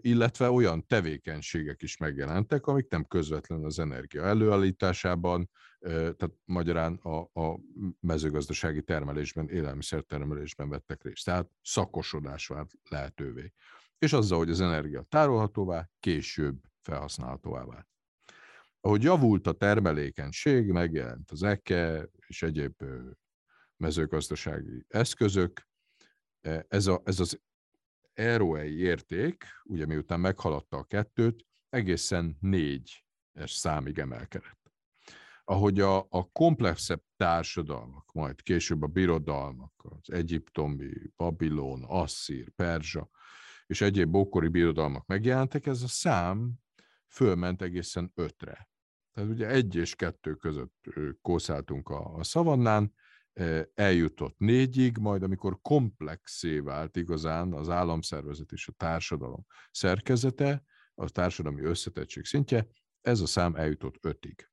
illetve olyan tevékenységek is megjelentek, amik nem közvetlenül az energia előállításában, tehát magyarán a, a mezőgazdasági termelésben, élelmiszertermelésben vettek részt. Tehát szakosodás vált lehetővé. És azzal, hogy az energia tárolhatóvá, később felhasználhatóvá vált. Ahogy javult a termelékenység, megjelent az EKE és egyéb mezőgazdasági eszközök, ez, a, ez az ROI érték, ugye miután meghaladta a kettőt, egészen négy számig emelkedett. Ahogy a, a komplexebb társadalmak, majd később a birodalmak, az egyiptomi, babilon, asszír, perzsa és egyéb ókori birodalmak megjelentek, ez a szám fölment egészen ötre. Tehát ugye egy és kettő között kószáltunk a, a szavannán, eljutott négyig, majd amikor komplexé vált igazán az államszervezet és a társadalom szerkezete, a társadalmi összetettség szintje, ez a szám eljutott ötig.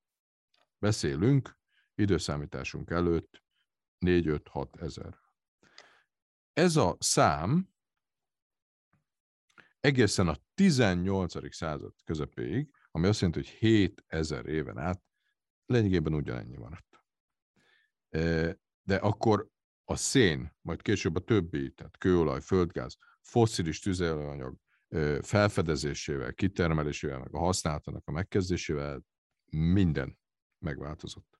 Beszélünk időszámításunk előtt 4-5-6 ezer. Ez a szám egészen a 18. század közepéig, ami azt jelenti, hogy 7000 éven át lényegében ugyanennyi maradt de akkor a szén, majd később a többi, tehát kőolaj, földgáz, fosszilis tüzelőanyag felfedezésével, kitermelésével, meg a használatának a megkezdésével minden megváltozott.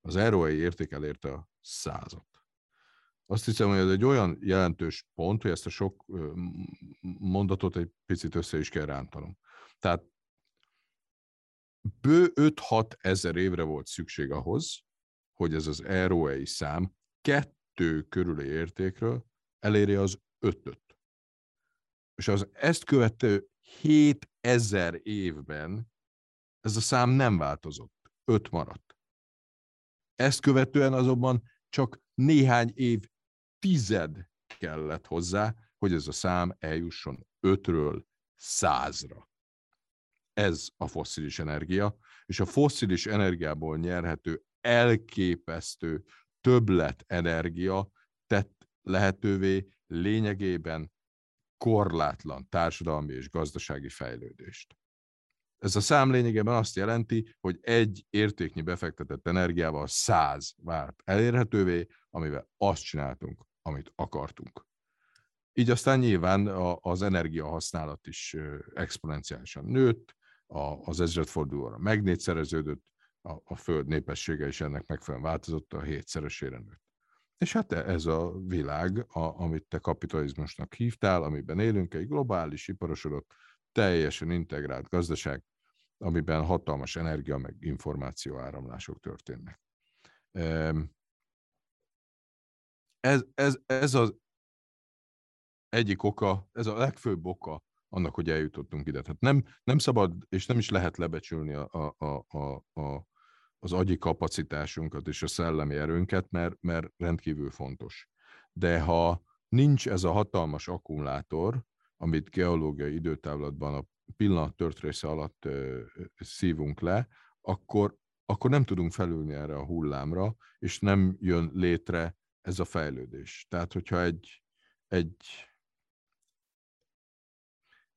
Az ROI érték elérte a százat. Azt hiszem, hogy ez egy olyan jelentős pont, hogy ezt a sok mondatot egy picit össze is kell rántanom. Tehát bő 5-6 ezer évre volt szükség ahhoz, hogy ez az ROI szám kettő körüli értékről eléri az ötöt. És az ezt követő 7000 évben ez a szám nem változott, öt maradt. Ezt követően azonban csak néhány év tized kellett hozzá, hogy ez a szám eljusson ötről százra. Ez a fosszilis energia, és a fosszilis energiából nyerhető elképesztő többlet energia tett lehetővé lényegében korlátlan társadalmi és gazdasági fejlődést. Ez a szám lényegében azt jelenti, hogy egy értéknyi befektetett energiával száz vált elérhetővé, amivel azt csináltunk, amit akartunk. Így aztán nyilván az energiahasználat is exponenciálisan nőtt, az ezredfordulóra megnégyszereződött, a, a föld népessége is ennek megfelelően változott, a hétszeresére nőtt. És hát e, ez a világ, a, amit te kapitalizmusnak hívtál, amiben élünk, egy globális, iparosodott, teljesen integrált gazdaság, amiben hatalmas energia meg információ áramlások történnek. Ez, ez, ez az egyik oka, ez a legfőbb oka annak, hogy eljutottunk ide. Tehát nem, nem szabad, és nem is lehet lebecsülni a, a, a, a, a, az agyi kapacitásunkat és a szellemi erőnket, mert, mert rendkívül fontos. De ha nincs ez a hatalmas akkumulátor, amit geológiai időtávlatban a pillanat történése alatt ö, szívunk le, akkor, akkor nem tudunk felülni erre a hullámra, és nem jön létre ez a fejlődés. Tehát, hogyha egy, egy,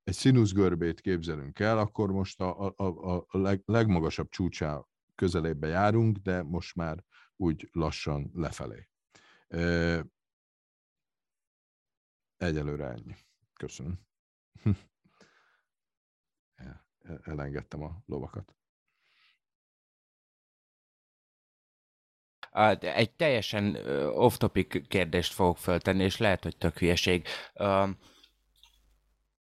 egy színuszgörbét képzelünk el, akkor most a, a, a leg, legmagasabb csúcsá közelébe járunk, de most már úgy lassan lefelé. Egyelőre ennyi. Köszönöm. Elengedtem a lovakat. Egy teljesen off-topic kérdést fogok föltenni, és lehet, hogy tök hülyeség.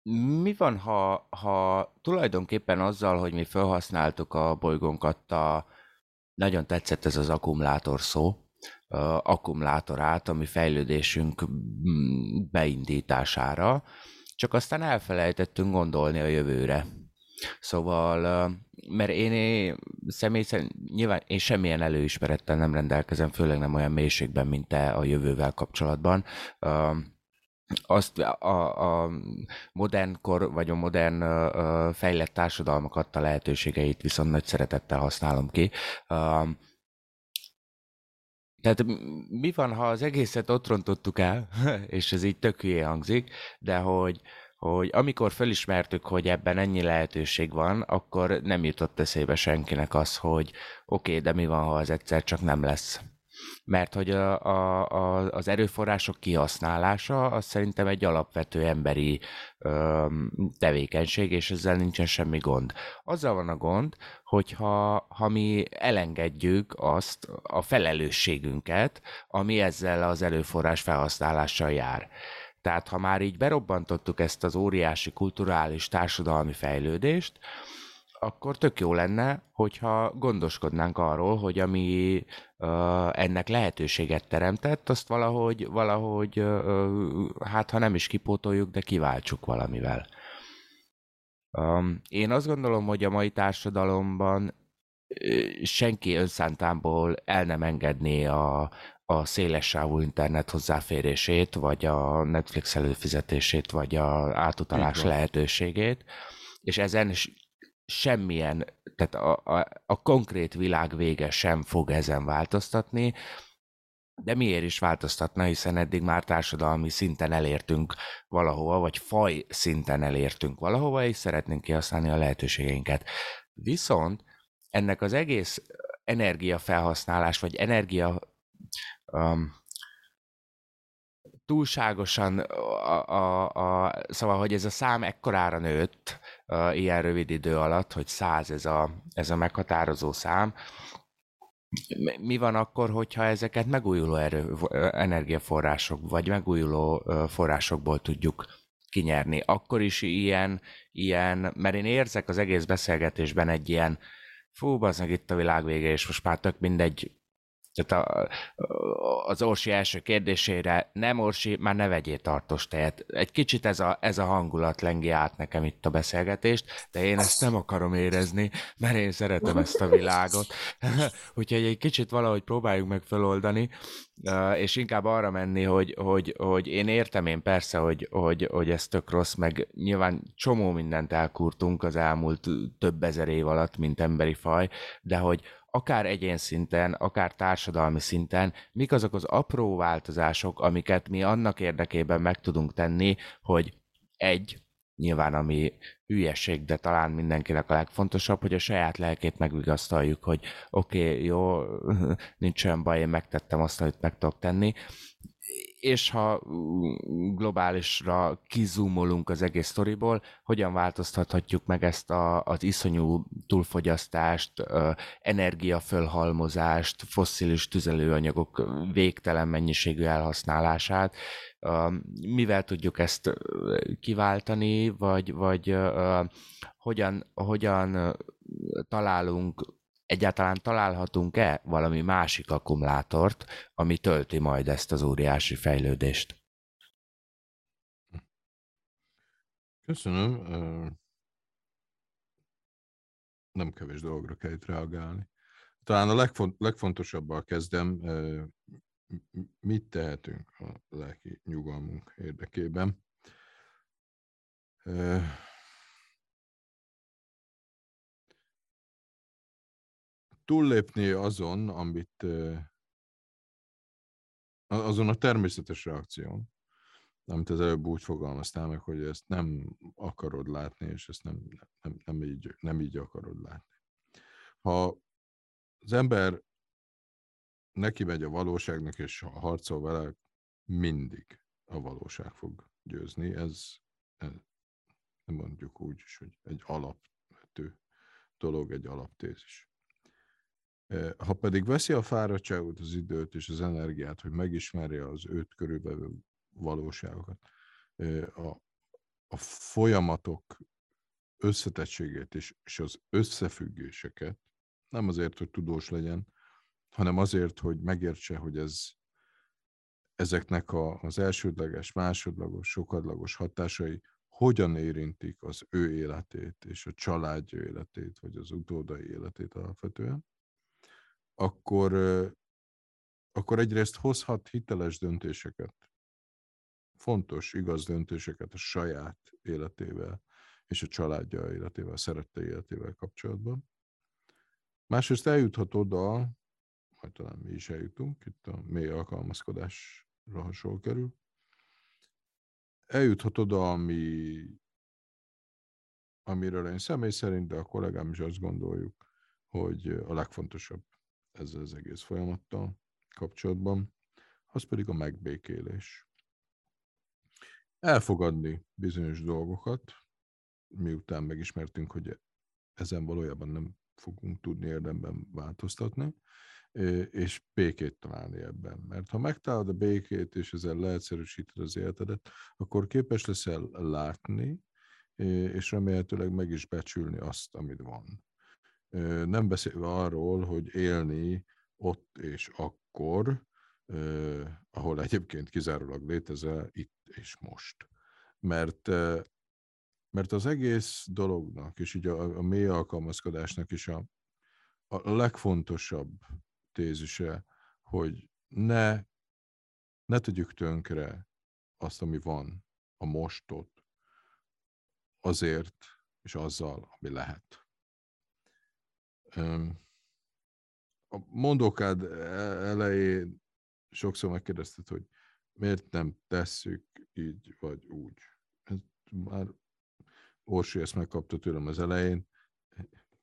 Mi van, ha, ha tulajdonképpen azzal, hogy mi felhasználtuk a bolygónkat, a, nagyon tetszett ez az akkumulátor szó, akkumulátorát, ami fejlődésünk mm, beindítására, csak aztán elfelejtettünk gondolni a jövőre. Szóval, mert én személy szerint, nyilván én semmilyen előismerettel nem rendelkezem, főleg nem olyan mélységben, mint te a jövővel kapcsolatban. Azt a, a modern kor, vagy a modern fejlett társadalmak adta lehetőségeit viszont nagy szeretettel használom ki. Tehát mi van, ha az egészet ott rontottuk el, és ez így tök hangzik, de hogy, hogy amikor felismertük, hogy ebben ennyi lehetőség van, akkor nem jutott eszébe senkinek az, hogy oké, okay, de mi van, ha az egyszer csak nem lesz. Mert hogy a, a, a, az erőforrások kihasználása az szerintem egy alapvető emberi ö, tevékenység, és ezzel nincsen semmi gond. Azzal van a gond, hogyha ha mi elengedjük azt a felelősségünket, ami ezzel az előforrás felhasználással jár. Tehát ha már így berobbantottuk ezt az óriási kulturális társadalmi fejlődést, akkor tök jó lenne, hogyha gondoskodnánk arról, hogy ami uh, ennek lehetőséget teremtett, azt valahogy, valahogy uh, hát ha nem is kipótoljuk, de kiváltsuk valamivel. Um, én azt gondolom, hogy a mai társadalomban senki önszántámból el nem engedné a, a széles sávú internet hozzáférését, vagy a Netflix előfizetését, vagy a átutalás lehetőségét, és ezen semmilyen, tehát a, a, a konkrét világ vége sem fog ezen változtatni, de miért is változtatna, hiszen eddig már társadalmi szinten elértünk valahova, vagy faj szinten elértünk valahova, és szeretnénk kihasználni a lehetőségeinket. Viszont ennek az egész energiafelhasználás, vagy energia um, túlságosan, a, a, a, szóval, hogy ez a szám ekkorára nőtt ilyen rövid idő alatt, hogy száz ez a, ez a meghatározó szám, mi van akkor, hogyha ezeket megújuló erő, energiaforrások, vagy megújuló forrásokból tudjuk kinyerni? Akkor is ilyen, ilyen, mert én érzek az egész beszélgetésben egy ilyen, fú, az meg itt a világ vége, és most már tök mindegy, tehát a, az Orsi első kérdésére, nem Orsi, már ne vegyél tartós tejet. Egy kicsit ez a, ez a hangulat lengi át nekem itt a beszélgetést, de én ezt nem akarom érezni, mert én szeretem ezt a világot. Úgyhogy egy kicsit valahogy próbáljuk meg feloldani, és inkább arra menni, hogy, hogy, hogy én értem én persze, hogy, hogy, hogy ez tök rossz, meg nyilván csomó mindent elkurtunk az elmúlt több ezer év alatt, mint emberi faj, de hogy akár egyén szinten, akár társadalmi szinten, mik azok az apró változások, amiket mi annak érdekében meg tudunk tenni, hogy egy, nyilván ami hülyeség, de talán mindenkinek a legfontosabb, hogy a saját lelkét megvigasztaljuk, hogy oké, okay, jó, nincs olyan baj, én megtettem azt, amit meg tudok tenni, és ha globálisra kizumolunk az egész sztoriból, hogyan változtathatjuk meg ezt a, az iszonyú túlfogyasztást, energiafölhalmozást, fosszilis tüzelőanyagok végtelen mennyiségű elhasználását, mivel tudjuk ezt kiváltani, vagy, vagy hogyan, hogyan találunk egyáltalán találhatunk-e valami másik akkumulátort, ami tölti majd ezt az óriási fejlődést? Köszönöm. Nem kevés dologra kell itt reagálni. Talán a legfont, legfontosabbal kezdem, mit tehetünk a lelki nyugalmunk érdekében túllépni azon, amit azon a természetes reakción, amit az előbb úgy fogalmaztál meg, hogy ezt nem akarod látni, és ezt nem, nem, nem, így, nem így akarod látni. Ha az ember neki megy a valóságnak, és harcol vele, mindig a valóság fog győzni. Ez, ez mondjuk úgy is, hogy egy alapvető dolog, egy alaptézis. Ha pedig veszi a fáradtságot, az időt és az energiát, hogy megismerje az őt körülbelül valóságokat, a, a folyamatok összetettségét és, és az összefüggéseket, nem azért, hogy tudós legyen, hanem azért, hogy megértse, hogy ez ezeknek a, az elsődleges, másodlagos, sokadlagos hatásai hogyan érintik az ő életét és a családja életét, vagy az utódai életét alapvetően akkor, akkor egyrészt hozhat hiteles döntéseket, fontos, igaz döntéseket a saját életével és a családja életével, a szerette életével kapcsolatban. Másrészt eljuthat oda, majd talán mi is eljutunk, itt a mély alkalmazkodásra hasonló kerül, eljuthat oda, ami, amiről én személy szerint, de a kollégám is azt gondoljuk, hogy a legfontosabb ezzel az egész folyamattal kapcsolatban, az pedig a megbékélés. Elfogadni bizonyos dolgokat, miután megismertünk, hogy ezen valójában nem fogunk tudni érdemben változtatni, és békét találni ebben. Mert ha megtalálod a békét, és ezzel leegyszerűsíted az életedet, akkor képes leszel látni, és remélhetőleg meg is becsülni azt, amit van. Nem beszélve arról, hogy élni ott és akkor, ahol egyébként kizárólag létezel, itt és most. Mert, mert az egész dolognak, és így a, a mély alkalmazkodásnak is a, a legfontosabb tézise, hogy ne, ne tegyük tönkre azt, ami van, a mostot, azért és azzal, ami lehet. A mondókád e-, elején sokszor megkérdezted, hogy miért nem tesszük így vagy úgy. Ez már Orsi ezt megkapta tőlem az elején.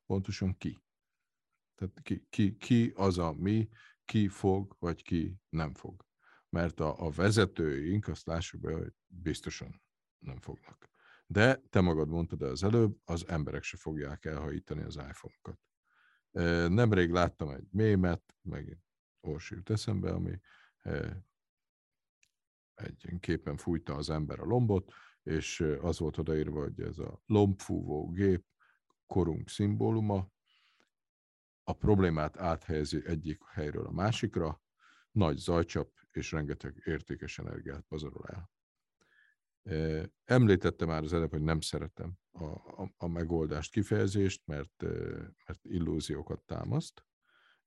Pontosan ki? Tehát ki, ki, ki az a mi, ki fog, vagy ki nem fog. mert a, a vezetőink, azt lássuk be, hogy biztosan nem fognak. De te magad mondtad az előbb, az emberek se fogják elhajítani az iPhone-okat. Nemrég láttam egy mémet, megint Orsi jut eszembe, ami egy képen fújta az ember a lombot, és az volt odaírva, hogy ez a lombfúvó gép korunk szimbóluma, a problémát áthelyezi egyik helyről a másikra, nagy zajcsap és rengeteg értékes energiát pazarol el. Említettem már az előbb, hogy nem szeretem a, a, a megoldást, kifejezést, mert, mert illúziókat támaszt.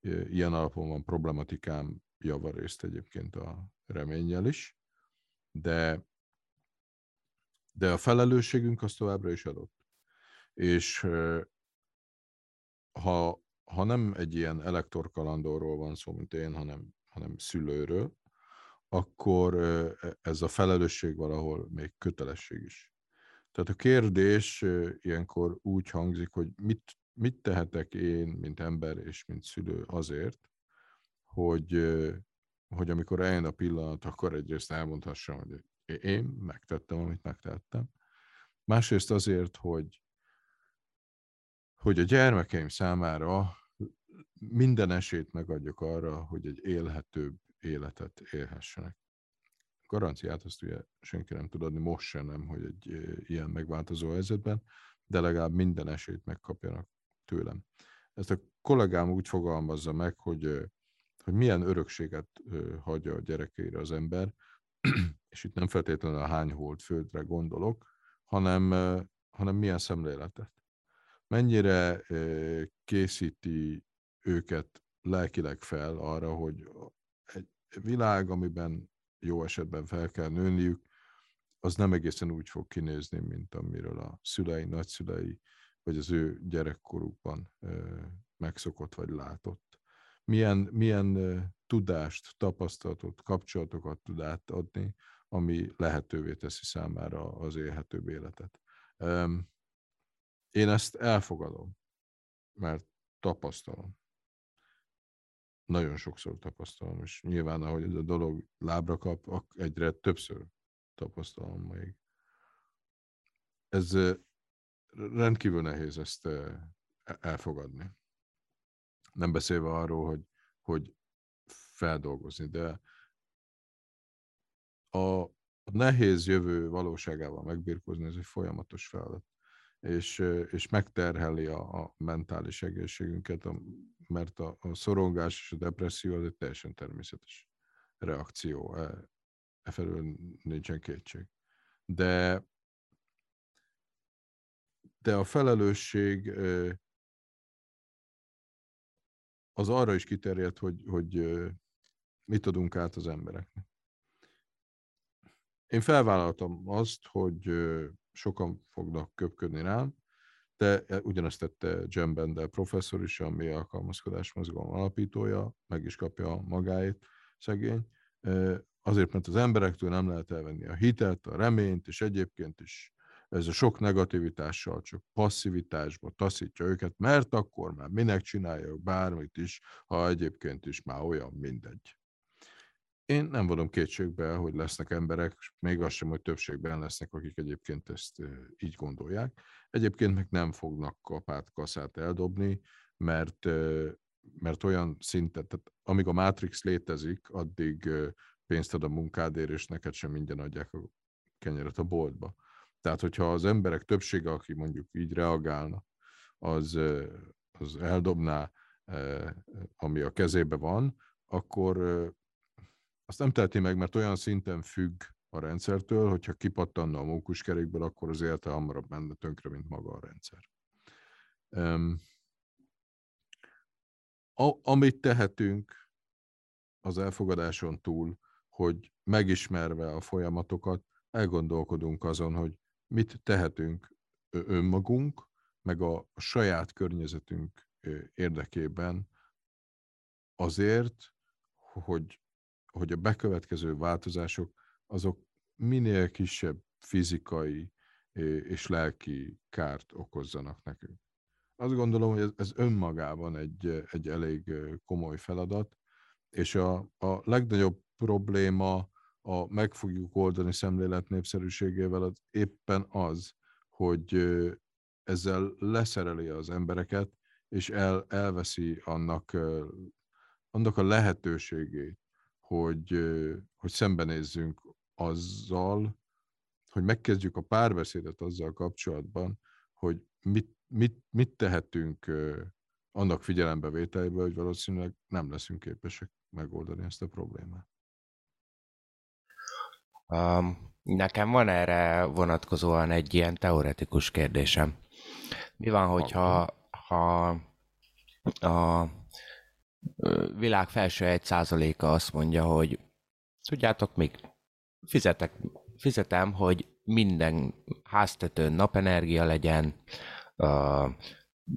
Ilyen alapon van problematikám javarészt egyébként a reménnyel is, de, de a felelősségünk az továbbra is adott. És ha, ha nem egy ilyen elektorkalandorról van szó, mint én, hanem, hanem szülőről, akkor e, ez a felelősség valahol még kötelesség is. Tehát a kérdés ilyenkor úgy hangzik, hogy mit, mit tehetek én, mint ember és mint szülő azért, hogy, hogy amikor eljön a pillanat, akkor egyrészt elmondhassam, hogy én megtettem, amit megtettem. Másrészt azért, hogy, hogy a gyermekeim számára minden esélyt megadjuk arra, hogy egy élhetőbb életet élhessenek. Garanciát azt ugye senki nem tud adni, most sem nem, hogy egy ilyen megváltozó helyzetben, de legalább minden esélyt megkapjanak tőlem. Ezt a kollégám úgy fogalmazza meg, hogy, hogy milyen örökséget hagyja a gyerekeire az ember, és itt nem feltétlenül a hány hold földre gondolok, hanem, hanem milyen szemléletet. Mennyire készíti őket lelkileg fel arra, hogy egy világ, amiben jó esetben fel kell nőniük, az nem egészen úgy fog kinézni, mint amiről a szülei, nagyszülei, vagy az ő gyerekkorukban megszokott vagy látott. Milyen, milyen tudást, tapasztalatot, kapcsolatokat tud átadni, ami lehetővé teszi számára az élhetőbb életet. Én ezt elfogadom, mert tapasztalom nagyon sokszor tapasztalom, és nyilván, ahogy ez a dolog lábra kap, egyre többször tapasztalom még. Ez rendkívül nehéz ezt e, elfogadni. Nem beszélve arról, hogy, hogy feldolgozni, de a nehéz jövő valóságával megbírkozni, ez egy folyamatos feladat és, és megterheli a, a mentális egészségünket, a, mert a, a szorongás és a depresszió az egy teljesen természetes reakció. E, e felől nincsen kétség. De, de a felelősség az arra is kiterjed, hogy, hogy mit adunk át az embereknek. Én felvállaltam azt, hogy sokan fognak köpködni rám, de e, ugyanezt tette Jem Bender professzor is, ami alkalmazkodás mozgalom alapítója, meg is kapja a magáét, szegény. Azért, mert az emberektől nem lehet elvenni a hitet, a reményt, és egyébként is ez a sok negativitással csak passzivitásba taszítja őket, mert akkor már minek csinálják bármit is, ha egyébként is már olyan mindegy. Én nem vonom kétségbe, hogy lesznek emberek, még az sem, hogy többségben lesznek, akik egyébként ezt így gondolják. Egyébként meg nem fognak kapát, kaszát eldobni, mert, mert olyan szinten, tehát amíg a Matrix létezik, addig pénzt ad a munkádért, és neked sem ingyen adják a kenyeret a boltba. Tehát, hogyha az emberek többsége, aki mondjuk így reagálna, az, az eldobná, ami a kezébe van, akkor azt nem teheti meg, mert olyan szinten függ a rendszertől, hogyha kipattanna a mókuskerékből, akkor az élete hamarabb menne tönkre, mint maga a rendszer. Um, a, amit tehetünk az elfogadáson túl, hogy megismerve a folyamatokat, elgondolkodunk azon, hogy mit tehetünk önmagunk, meg a, saját környezetünk érdekében azért, hogy hogy a bekövetkező változások azok minél kisebb fizikai és lelki kárt okozzanak nekünk. Azt gondolom, hogy ez, önmagában egy, egy elég komoly feladat, és a, a legnagyobb probléma a meg fogjuk oldani szemlélet népszerűségével az éppen az, hogy ezzel leszereli az embereket, és el, elveszi annak, annak a lehetőségét, hogy, hogy szembenézzünk azzal, hogy megkezdjük a párbeszédet azzal kapcsolatban, hogy mit, mit, mit tehetünk annak figyelembevételéből, hogy valószínűleg nem leszünk képesek megoldani ezt a problémát. Um, nekem van erre vonatkozóan egy ilyen teoretikus kérdésem. Mi van, hogyha ha a világ felső egy százaléka azt mondja, hogy tudjátok még, fizetek, fizetem, hogy minden háztetőn napenergia legyen,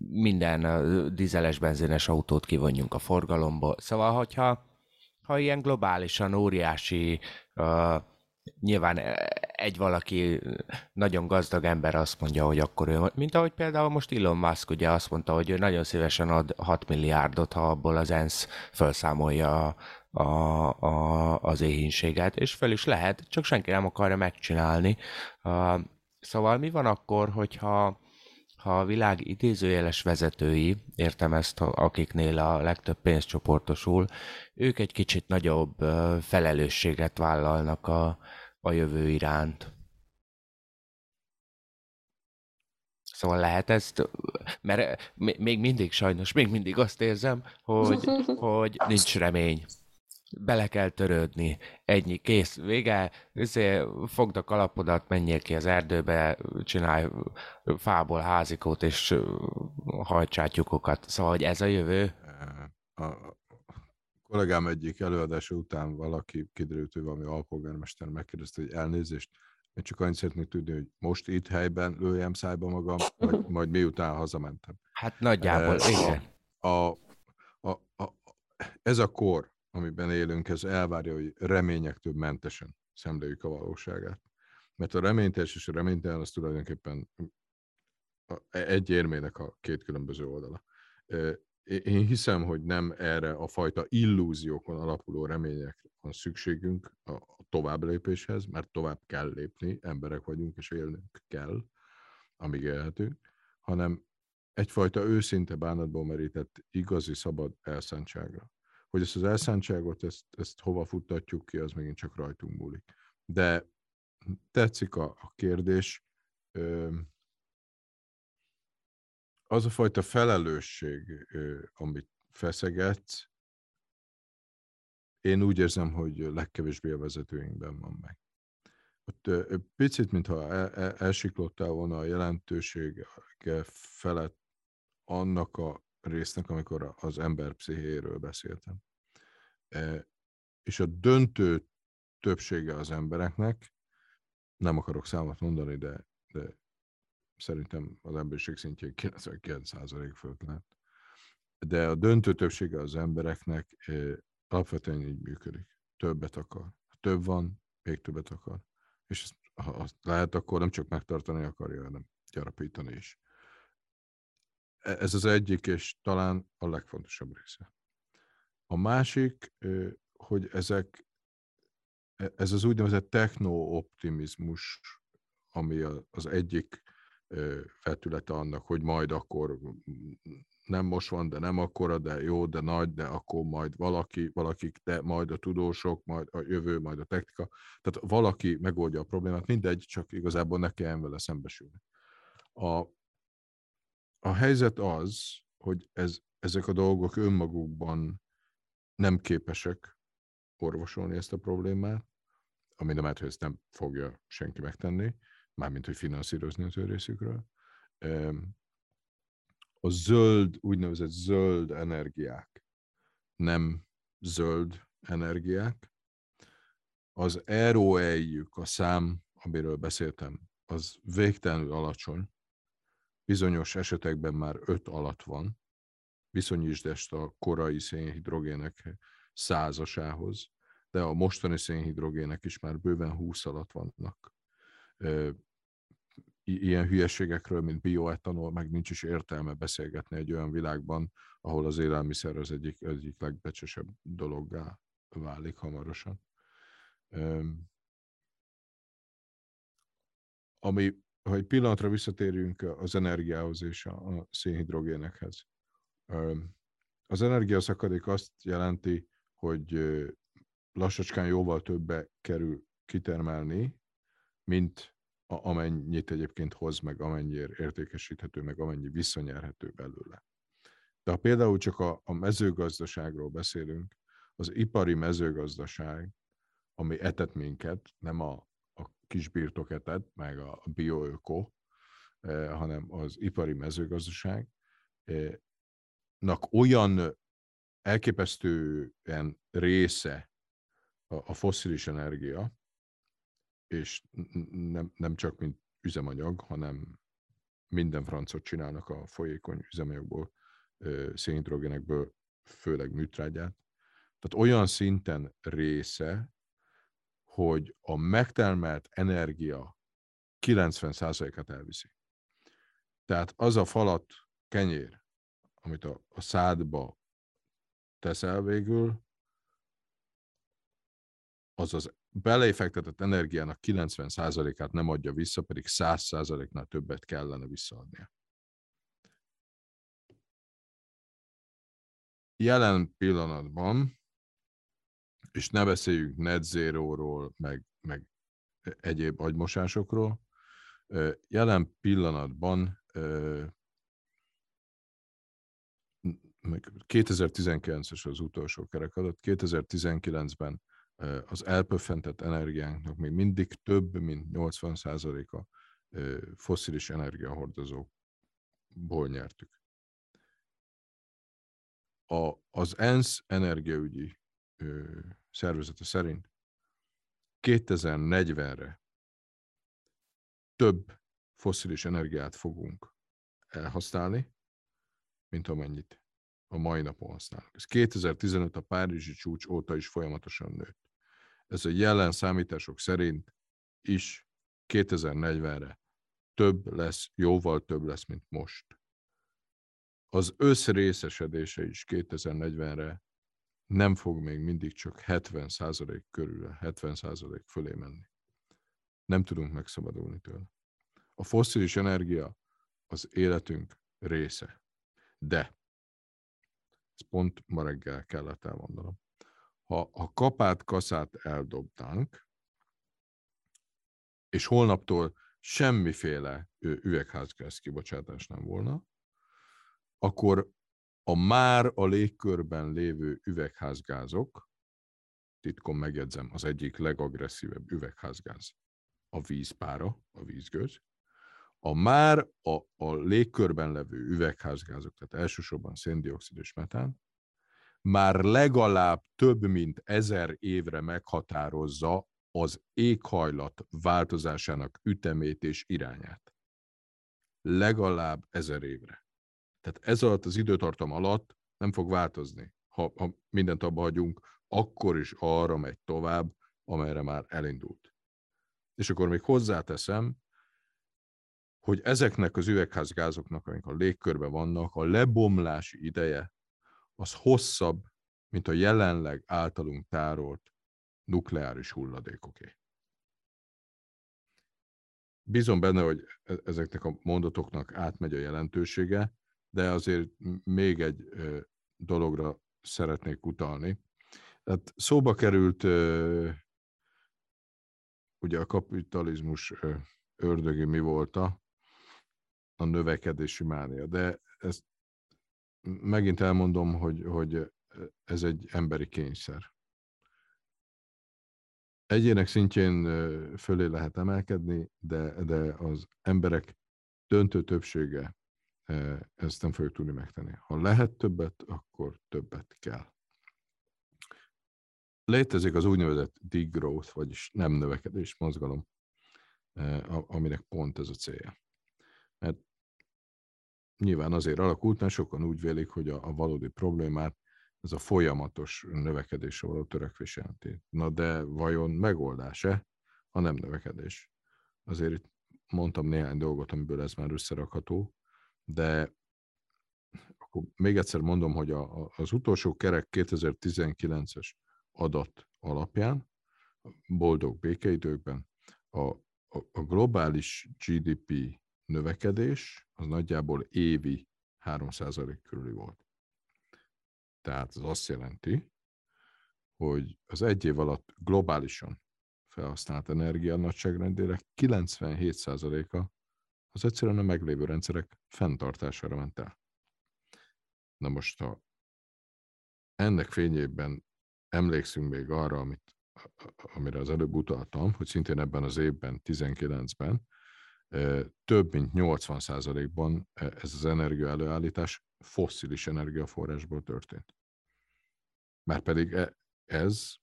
minden dízeles, benzines autót kivonjunk a forgalomból. Szóval, hogyha ha ilyen globálisan óriási nyilván egy valaki nagyon gazdag ember azt mondja, hogy akkor ő, mint ahogy például most Elon Musk ugye azt mondta, hogy ő nagyon szívesen ad 6 milliárdot, ha abból az ENSZ felszámolja a, a, az éhínséget, és fel is lehet, csak senki nem akarja megcsinálni. Szóval mi van akkor, hogyha ha a világ idézőjeles vezetői, értem ezt, akiknél a legtöbb pénz csoportosul, ők egy kicsit nagyobb felelősséget vállalnak a, a jövő iránt. Szóval lehet ezt, mert még mindig sajnos, még mindig azt érzem, hogy, hogy nincs remény bele kell törődni. Ennyi, kész, vége, Ezért fogd a kalapodat, menjél ki az erdőbe, csinálj fából házikót, és hajtsál tyukokat. Szóval, hogy ez a jövő? A kollégám egyik előadása után valaki kiderült, hogy valami alpolgármester megkérdezte, hogy elnézést, én csak annyit szeretnék tudni, hogy most itt helyben lőjem szájba magam, vagy majd miután hazamentem. Hát nagyjából, uh, igen. A, a, a, a, ez a kor, amiben élünk, ez elvárja, hogy reményektől mentesen szemléljük a valóságát. Mert a reményteljes és a reménytelen az tulajdonképpen egy érmének a két különböző oldala. Én hiszem, hogy nem erre a fajta illúziókon alapuló remények van szükségünk a tovább lépéshez, mert tovább kell lépni, emberek vagyunk, és élnünk kell, amíg élhetünk, hanem egyfajta őszinte bánatból merített igazi szabad elszántságra. Hogy ezt az elszántságot, ezt, ezt hova futtatjuk ki, az megint csak rajtunk múlik. De tetszik a, a kérdés, az a fajta felelősség, amit feszegetsz, én úgy érzem, hogy legkevésbé a vezetőinkben van meg. Ott picit, mintha el, el, elsiklottál volna a jelentősége felett annak a résznek, amikor az ember pszichéről beszéltem. E, és a döntő többsége az embereknek, nem akarok számot mondani, de, de szerintem az emberiség szintjén 99% fölött lehet. De a döntő többsége az embereknek e, alapvetően így működik. Többet akar. Ha több van, még többet akar. És ha azt lehet, akkor nem csak megtartani akarja, hanem gyarapítani is. E, ez az egyik, és talán a legfontosabb része. A másik, hogy ezek, e, ez az úgynevezett techno-optimizmus, ami az egyik vetülete annak, hogy majd akkor nem most van, de nem akkora, de jó, de nagy, de akkor majd valaki, valakik, de majd a tudósok, majd a jövő, majd a technika. Tehát valaki megoldja a problémát, mindegy, csak igazából ne kelljen vele szembesülni. A, a helyzet az, hogy ez, ezek a dolgok önmagukban nem képesek orvosolni ezt a problémát, ami nem hogy ezt nem fogja senki megtenni, mármint, hogy finanszírozni az ő részükről. A zöld, úgynevezett zöld energiák nem zöld energiák. Az ROE-jük, a szám, amiről beszéltem, az végtelenül alacsony, bizonyos esetekben már 5 alatt van, viszonyítsd ezt a korai szénhidrogének százasához, de a mostani szénhidrogének is már bőven 20 alatt vannak. Ilyen hülyeségekről, mint bioetanol, meg nincs is értelme beszélgetni egy olyan világban, ahol az élelmiszer az egyik, egyik legbecsesebb dologgá válik hamarosan. Ami, ha egy pillanatra visszatérünk az energiához és a szénhidrogénekhez. Az energiaszakadék azt jelenti, hogy lassacskán jóval többe kerül kitermelni, mint amennyit egyébként hoz meg, amennyire értékesíthető, meg amennyi visszanyerhető belőle. De ha például csak a, a mezőgazdaságról beszélünk, az ipari mezőgazdaság, ami etet minket, nem a, a kisbirtok etet, meg a bioöko, eh, hanem az ipari mezőgazdaság, eh, nak olyan elképesztően része a fosszilis energia, és nem, nem csak mint üzemanyag, hanem minden francot csinálnak a folyékony üzemanyagból, szénhidrogénekből, főleg műtrágyát. Tehát olyan szinten része, hogy a megtermelt energia 90%-át elviszi. Tehát az a falat kenyér, amit a, a szádba teszel végül, az az belefektetett energiának 90%-át nem adja vissza, pedig 100%-nál többet kellene visszaadnia. Jelen pillanatban, és ne beszéljünk net zero-ról, meg, meg egyéb agymosásokról, jelen pillanatban 2019-es az utolsó kerek adott, 2019-ben az elpöffentett energiánknak még mindig több, mint 80%-a foszilis energiahordozókból nyertük. A, az ENSZ energiaügyi ö, szervezete szerint 2040-re több foszilis energiát fogunk elhasználni, mint amennyit a mai napon használunk. Ez 2015 a Párizsi csúcs óta is folyamatosan nőtt ez a jelen számítások szerint is 2040-re több lesz, jóval több lesz, mint most. Az összrészesedése is 2040-re nem fog még mindig csak 70% körül, 70% fölé menni. Nem tudunk megszabadulni tőle. A fosszilis energia az életünk része. De, ezt pont ma reggel kellett elmondanom, ha a kapát, kaszát eldobnánk, és holnaptól semmiféle üvegházgáz kibocsátás nem volna, akkor a már a légkörben lévő üvegházgázok, titkon megjegyzem, az egyik legagresszívebb üvegházgáz a vízpára, a vízgőz, a már a, a légkörben levő üvegházgázok, tehát elsősorban széndiokszid és metán, már legalább több mint ezer évre meghatározza az éghajlat változásának ütemét és irányát. Legalább ezer évre. Tehát ez alatt az időtartam alatt nem fog változni. Ha, ha mindent abba hagyunk, akkor is arra megy tovább, amelyre már elindult. És akkor még hozzáteszem, hogy ezeknek az üvegházgázoknak, amik a légkörben vannak, a lebomlási ideje az hosszabb, mint a jelenleg általunk tárolt nukleáris hulladékoké. Bízom benne, hogy e-, ezeknek a mondatoknak átmegy a jelentősége, de azért még egy dologra szeretnék utalni. Tehát szóba került ugye a kapitalizmus ördögi mi volt a, a növekedési mánia, de ezt megint elmondom, hogy, hogy ez egy emberi kényszer. Egyének szintjén fölé lehet emelkedni, de, de az emberek döntő többsége ezt nem fogja tudni megtenni. Ha lehet többet, akkor többet kell. Létezik az úgynevezett degrowth, vagyis nem növekedés mozgalom, aminek pont ez a célja. Mert nyilván azért alakult, mert sokan úgy vélik, hogy a, a valódi problémát ez a folyamatos növekedésre való törekvés jelenti. Na de vajon megoldás-e, ha nem növekedés? Azért itt mondtam néhány dolgot, amiből ez már összerakható, de akkor még egyszer mondom, hogy a, a, az utolsó kerek 2019-es adat alapján boldog békeidőkben, a, a, a globális GDP növekedés az nagyjából évi 3% körüli volt. Tehát az azt jelenti, hogy az egy év alatt globálisan felhasznált energia nagyságrendére 97%-a az egyszerűen a meglévő rendszerek fenntartására ment el. Na most, ha ennek fényében emlékszünk még arra, amit, amire az előbb utaltam, hogy szintén ebben az évben, 19-ben, több mint 80%-ban ez az energia előállítás fosszilis energiaforrásból történt. Már pedig e, ez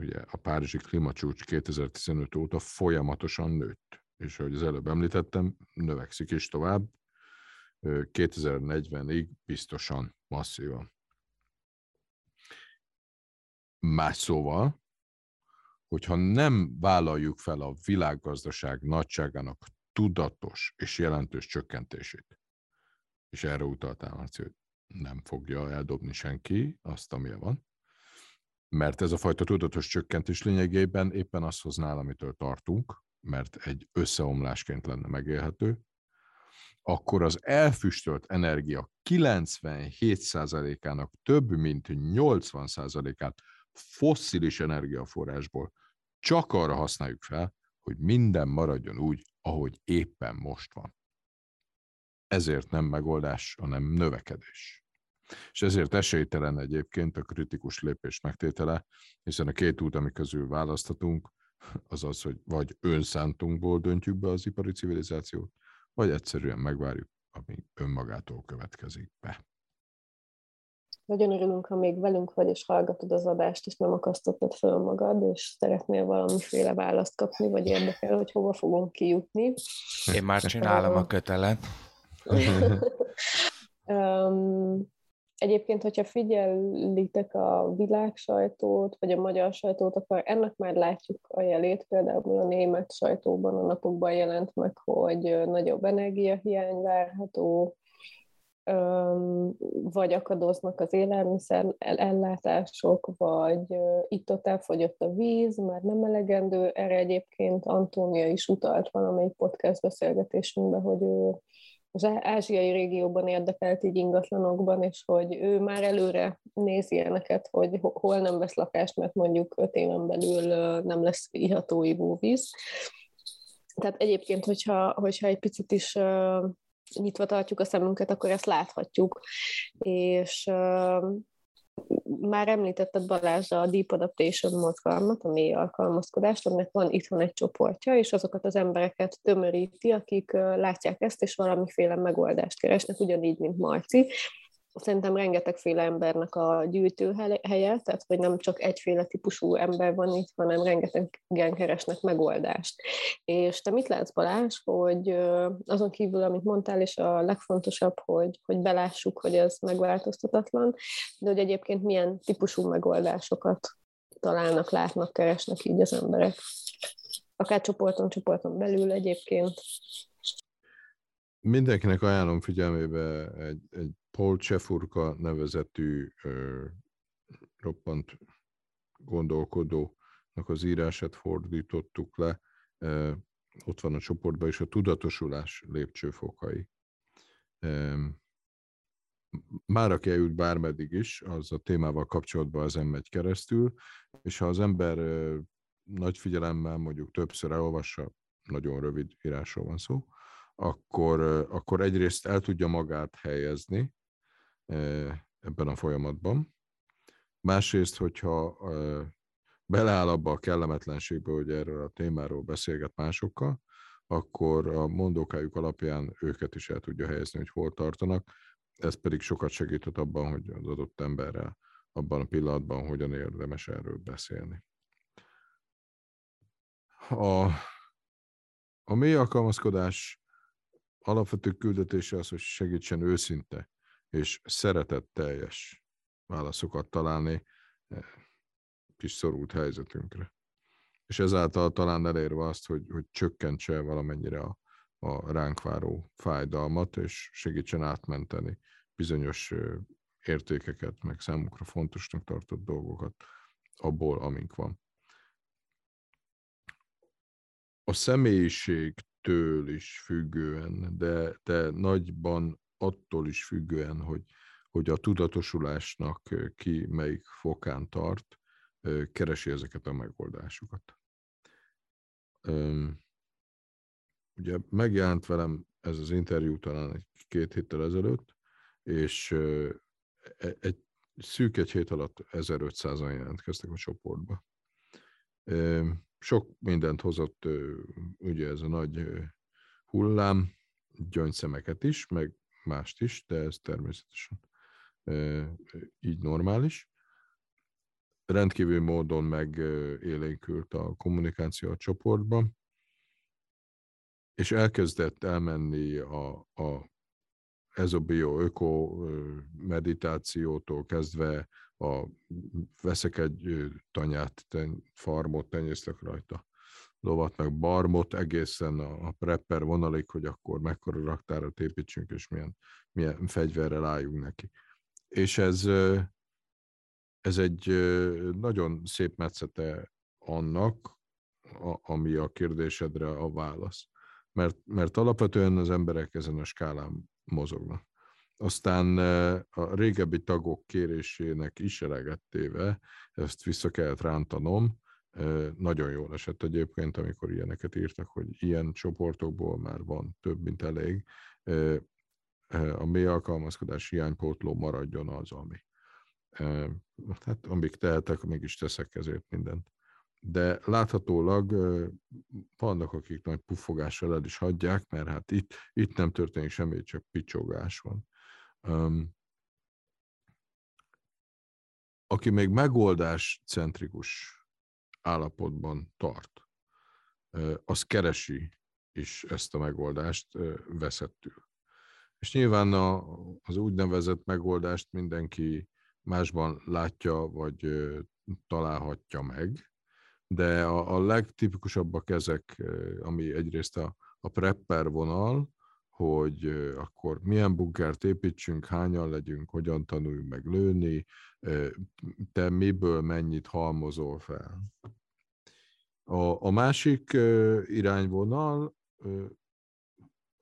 ugye a Párizsi klímacsúcs 2015 óta folyamatosan nőtt. És ahogy az előbb említettem, növekszik is tovább, 2040-ig biztosan masszívan. Más szóval, hogyha nem vállaljuk fel a világgazdaság nagyságának tudatos és jelentős csökkentését, és erre utaltál, Marci, hogy nem fogja eldobni senki azt, amilyen van, mert ez a fajta tudatos csökkentés lényegében éppen azt hozná, amitől tartunk, mert egy összeomlásként lenne megélhető, akkor az elfüstölt energia 97%-ának több mint 80%-át fosszilis energiaforrásból csak arra használjuk fel, hogy minden maradjon úgy, ahogy éppen most van. Ezért nem megoldás, hanem növekedés. És ezért esélytelen egyébként a kritikus lépés megtétele, hiszen a két út, ami közül választhatunk, az az, hogy vagy önszántunkból döntjük be az ipari civilizációt, vagy egyszerűen megvárjuk, ami önmagától következik be. Nagyon örülünk, ha még velünk vagy, és hallgatod az adást, és nem akasztottad föl magad, és szeretnél valamiféle választ kapni, vagy érdekel, hogy hova fogunk kijutni. Én már csinálom a kötelet. um, Egyébként, hogyha figyelitek a világ sajtót, vagy a magyar sajtót, akkor ennek már látjuk a jelét, például a német sajtóban a napokban jelent meg, hogy nagyobb energiahiány várható, vagy akadoznak az élelmiszer ellátások, vagy itt-ott elfogyott a víz, már nem elegendő. Erre egyébként Antónia is utalt valamelyik podcast beszélgetésünkben, hogy ő az ázsiai régióban érdekelt így ingatlanokban, és hogy ő már előre néz ilyeneket, hogy hol nem vesz lakást, mert mondjuk öt éven belül nem lesz iható ivóvíz. Tehát egyébként, hogyha, hogyha egy picit is nyitva tartjuk a szemünket, akkor ezt láthatjuk. És már említetted Balázs a Deep Adaptation mozgalmat, a mély alkalmazkodást, aminek van itthon egy csoportja, és azokat az embereket tömöríti, akik látják ezt, és valamiféle megoldást keresnek, ugyanígy, mint Marci, szerintem rengetegféle embernek a gyűjtőhelye, tehát hogy nem csak egyféle típusú ember van itt, hanem rengetegen keresnek megoldást. És te mit látsz Balázs, hogy azon kívül, amit mondtál, és a legfontosabb, hogy, hogy belássuk, hogy ez megváltoztatatlan, de hogy egyébként milyen típusú megoldásokat találnak, látnak, keresnek így az emberek. Akár csoporton, csoporton belül egyébként. Mindenkinek ajánlom figyelmébe egy, egy Paul Csefurka nevezetű ö, roppant gondolkodónak az írását fordítottuk le. Ö, ott van a csoportban is a tudatosulás lépcsőfokai. Ö, már aki eljut bármeddig is, az a témával kapcsolatban az megy keresztül, és ha az ember ö, nagy figyelemmel mondjuk többször elolvassa, nagyon rövid írásról van szó, akkor, akkor egyrészt el tudja magát helyezni ebben a folyamatban. Másrészt, hogyha beleáll abba a kellemetlenségbe, hogy erről a témáról beszélget másokkal, akkor a mondókájuk alapján őket is el tudja helyezni, hogy hol tartanak. Ez pedig sokat segített abban, hogy az adott emberrel abban a pillanatban hogyan érdemes erről beszélni. A, a mély alkalmazkodás alapvető küldetése az, hogy segítsen őszinte és szeretetteljes válaszokat találni eh, kis szorult helyzetünkre. És ezáltal talán elérve azt, hogy, hogy csökkentse valamennyire a, a ránk váró fájdalmat, és segítsen átmenteni bizonyos értékeket, meg számunkra fontosnak tartott dolgokat abból, amink van. a személyiségtől is függően, de, de nagyban attól is függően, hogy, hogy a tudatosulásnak ki melyik fokán tart, keresi ezeket a megoldásokat. Ugye megjelent velem ez az interjú talán egy két héttel ezelőtt, és e, egy szűk egy hét alatt 1500-an jelentkeztek a csoportba. Sok mindent hozott ugye ez a nagy hullám, gyöngyszemeket is, meg mást is, de ez természetesen így normális. Rendkívül módon megélénkült a kommunikáció a csoportban, és elkezdett elmenni a, a ez a bio-öko meditációtól kezdve a, veszek egy tanyát, ten, farmot, tenyésztek rajta, lovat, meg barmot, egészen a, a prepper vonalig, hogy akkor mekkora raktárat építsünk, és milyen, milyen fegyverrel álljunk neki. És ez, ez egy nagyon szép metszete annak, a, ami a kérdésedre a válasz. Mert, mert alapvetően az emberek ezen a skálán mozognak. Aztán a régebbi tagok kérésének is elegettéve, ezt vissza kellett rántanom, nagyon jól esett egyébként, amikor ilyeneket írtak, hogy ilyen csoportokból már van több, mint elég. A mély alkalmazkodás hiánypótló maradjon az, ami. Hát amíg tehetek, mégis teszek ezért mindent. De láthatólag vannak, akik nagy pufogással el is hagyják, mert hát itt, itt nem történik semmi, csak picsogás van. aki még megoldás centrikus állapotban tart, az keresi is ezt a megoldást veszettül. És nyilván a, az úgynevezett megoldást mindenki másban látja, vagy találhatja meg, de a, a legtipikusabbak ezek, ami egyrészt a, a prepper vonal, hogy akkor milyen bunkert építsünk, hányan legyünk, hogyan tanuljunk meg lőni, te miből mennyit halmozol fel. A, a másik irányvonal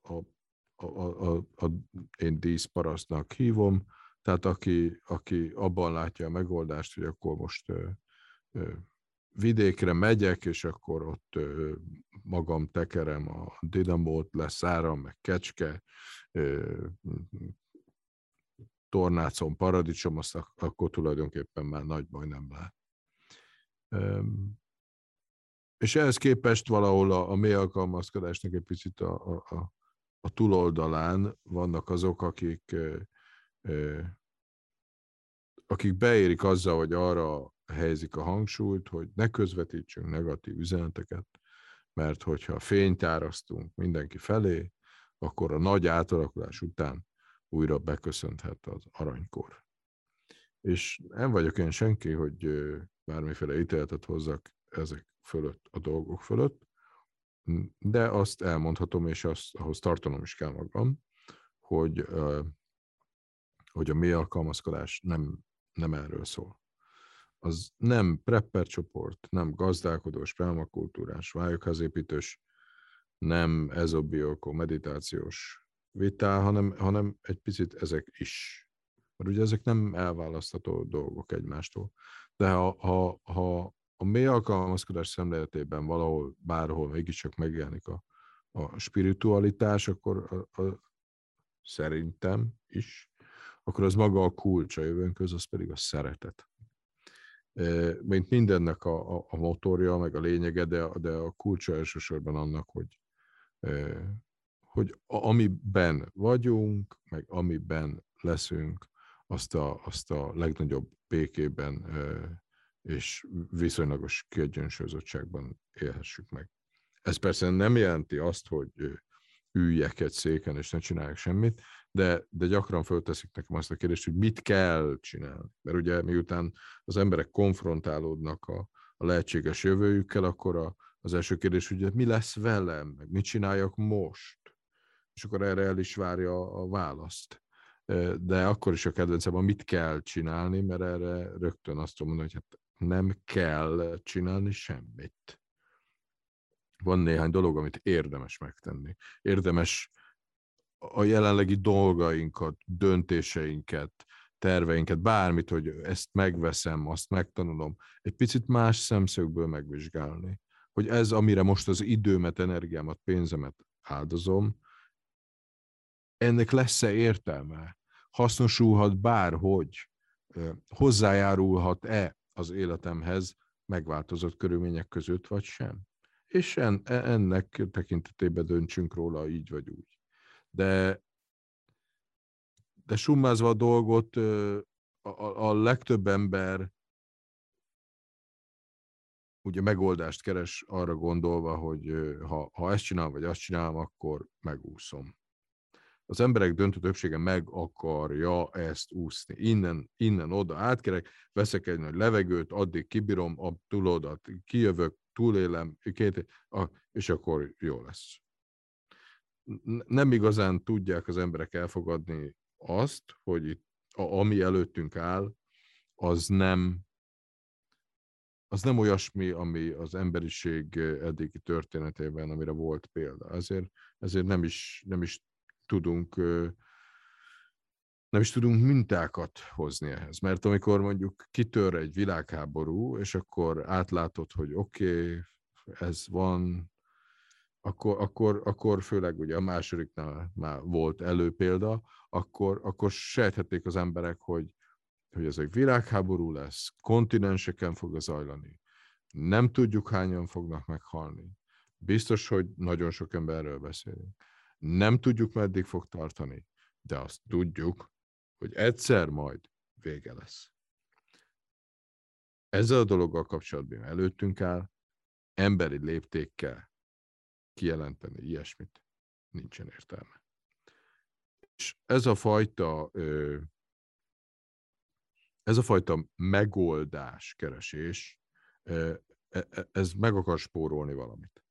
a, a, a, a, én díszparasztnak hívom, tehát aki, aki abban látja a megoldást, hogy akkor most vidékre megyek, és akkor ott magam tekerem a dinamót, lesz áram, meg kecske, tornácon paradicsom, azt akkor tulajdonképpen már nagy baj nem lehet. És ehhez képest valahol a, a mély alkalmazkodásnak egy picit a, a, a túloldalán vannak azok, akik, akik beérik azzal, hogy arra helyezik a hangsúlyt, hogy ne közvetítsünk negatív üzeneteket, mert hogyha fényt árasztunk mindenki felé, akkor a nagy átalakulás után újra beköszönthet az aranykor. És nem vagyok én senki, hogy bármiféle ítéletet hozzak ezek fölött, a dolgok fölött, de azt elmondhatom, és azt, ahhoz tartanom is kell magam, hogy, hogy a mély alkalmazkodás nem, nem erről szól az nem prepper csoport, nem gazdálkodós, permakultúrás, vályokházépítős, nem ezobioko, meditációs vitál, hanem, hanem egy picit ezek is. Mert ugye ezek nem elválasztható dolgok egymástól. De ha, ha, ha a mély alkalmazkodás szemléletében valahol, bárhol mégiscsak megjelenik a, a spiritualitás, akkor a, a, szerintem is, akkor az maga a kulcs a jövőnköz, az pedig a szeretet mint mindennek a, a, a motorja, meg a lényege, de, de a kulcsa elsősorban annak, hogy, hogy amiben vagyunk, meg amiben leszünk, azt a, azt a legnagyobb békében és viszonylagos kiegyensúlyozottságban élhessük meg. Ez persze nem jelenti azt, hogy üljek egy széken, és ne csináljak semmit, de, de gyakran fölteszik nekem azt a kérdést, hogy mit kell csinálni. Mert ugye miután az emberek konfrontálódnak a, a lehetséges jövőjükkel, akkor a, az első kérdés, hogy mi lesz velem, meg mit csináljak most? És akkor erre el is várja a választ. De akkor is a kedvencem, mit kell csinálni, mert erre rögtön azt tudom mondani, hogy hát nem kell csinálni semmit. van néhány dolog, amit érdemes megtenni. Érdemes a jelenlegi dolgainkat, döntéseinket, terveinket, bármit, hogy ezt megveszem, azt megtanulom, egy picit más szemszögből megvizsgálni. Hogy ez, amire most az időmet, energiámat, pénzemet áldozom, ennek lesz-e értelme? Hasznosulhat bárhogy? Hozzájárulhat-e az életemhez megváltozott körülmények között, vagy sem? És en, ennek tekintetében döntsünk róla így vagy úgy. De de summázva a dolgot, a, a legtöbb ember ugye megoldást keres arra gondolva, hogy ha, ha ezt csinálom, vagy azt csinálom, akkor megúszom. Az emberek döntő többsége meg akarja ezt úszni. Innen, innen oda átkerek, veszek egy nagy levegőt, addig kibírom, a túlodat kijövök, túlélem, két, és akkor jó lesz. Nem igazán tudják az emberek elfogadni azt, hogy itt, a, ami előttünk áll, az nem, az nem olyasmi, ami az emberiség eddigi történetében, amire volt példa. Ezért, ezért nem, is, nem is tudunk nem is tudunk mintákat hozni ehhez. Mert amikor mondjuk kitör egy világháború, és akkor átlátod, hogy oké, okay, ez van, akkor, akkor, akkor főleg ugye a másodiknál már volt előpélda, akkor, akkor sejthették az emberek, hogy, hogy ez egy világháború lesz, kontinenseken fog zajlani, nem tudjuk hányan fognak meghalni. Biztos, hogy nagyon sok emberről beszélünk. Nem tudjuk, meddig fog tartani, de azt tudjuk, hogy egyszer majd vége lesz. Ezzel a dologgal kapcsolatban előttünk áll, emberi léptékkel kijelenteni ilyesmit, nincsen értelme. És ez a fajta ez a fajta megoldás keresés, e, e, ez meg akar spórolni valamit.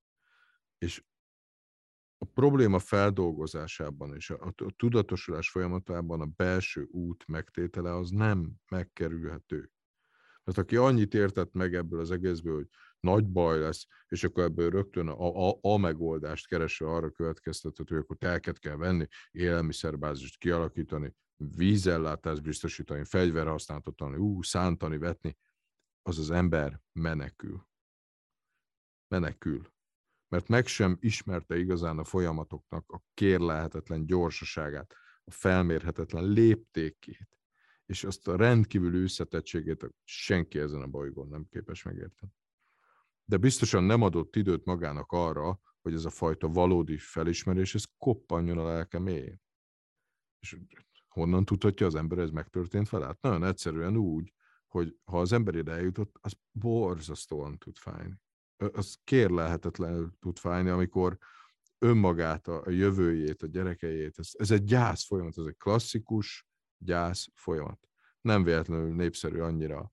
És a probléma feldolgozásában és a, tudatosulás folyamatában a belső út megtétele az nem megkerülhető. Mert aki annyit értett meg ebből az egészből, hogy nagy baj lesz, és akkor ebből rögtön a, a, a megoldást keresve arra következtetett, hogy akkor telket kell venni, élelmiszerbázist kialakítani, vízellátást biztosítani, fegyverhasználatot tanulni, ú, szántani, vetni, az az ember menekül. Menekül. Mert meg sem ismerte igazán a folyamatoknak a kérlelhetetlen gyorsaságát, a felmérhetetlen léptékét, és azt a rendkívül összetettségét senki ezen a bolygón nem képes megérteni de biztosan nem adott időt magának arra, hogy ez a fajta valódi felismerés, ez koppanjon a lelke mélyén. És honnan tudhatja az ember, ez megtörtént fel? Hát nagyon egyszerűen úgy, hogy ha az ember ide eljutott, az borzasztóan tud fájni. Az kérlelhetetlenül tud fájni, amikor önmagát, a jövőjét, a gyerekeiét, ez, ez egy gyász folyamat, ez egy klasszikus gyász folyamat. Nem véletlenül népszerű annyira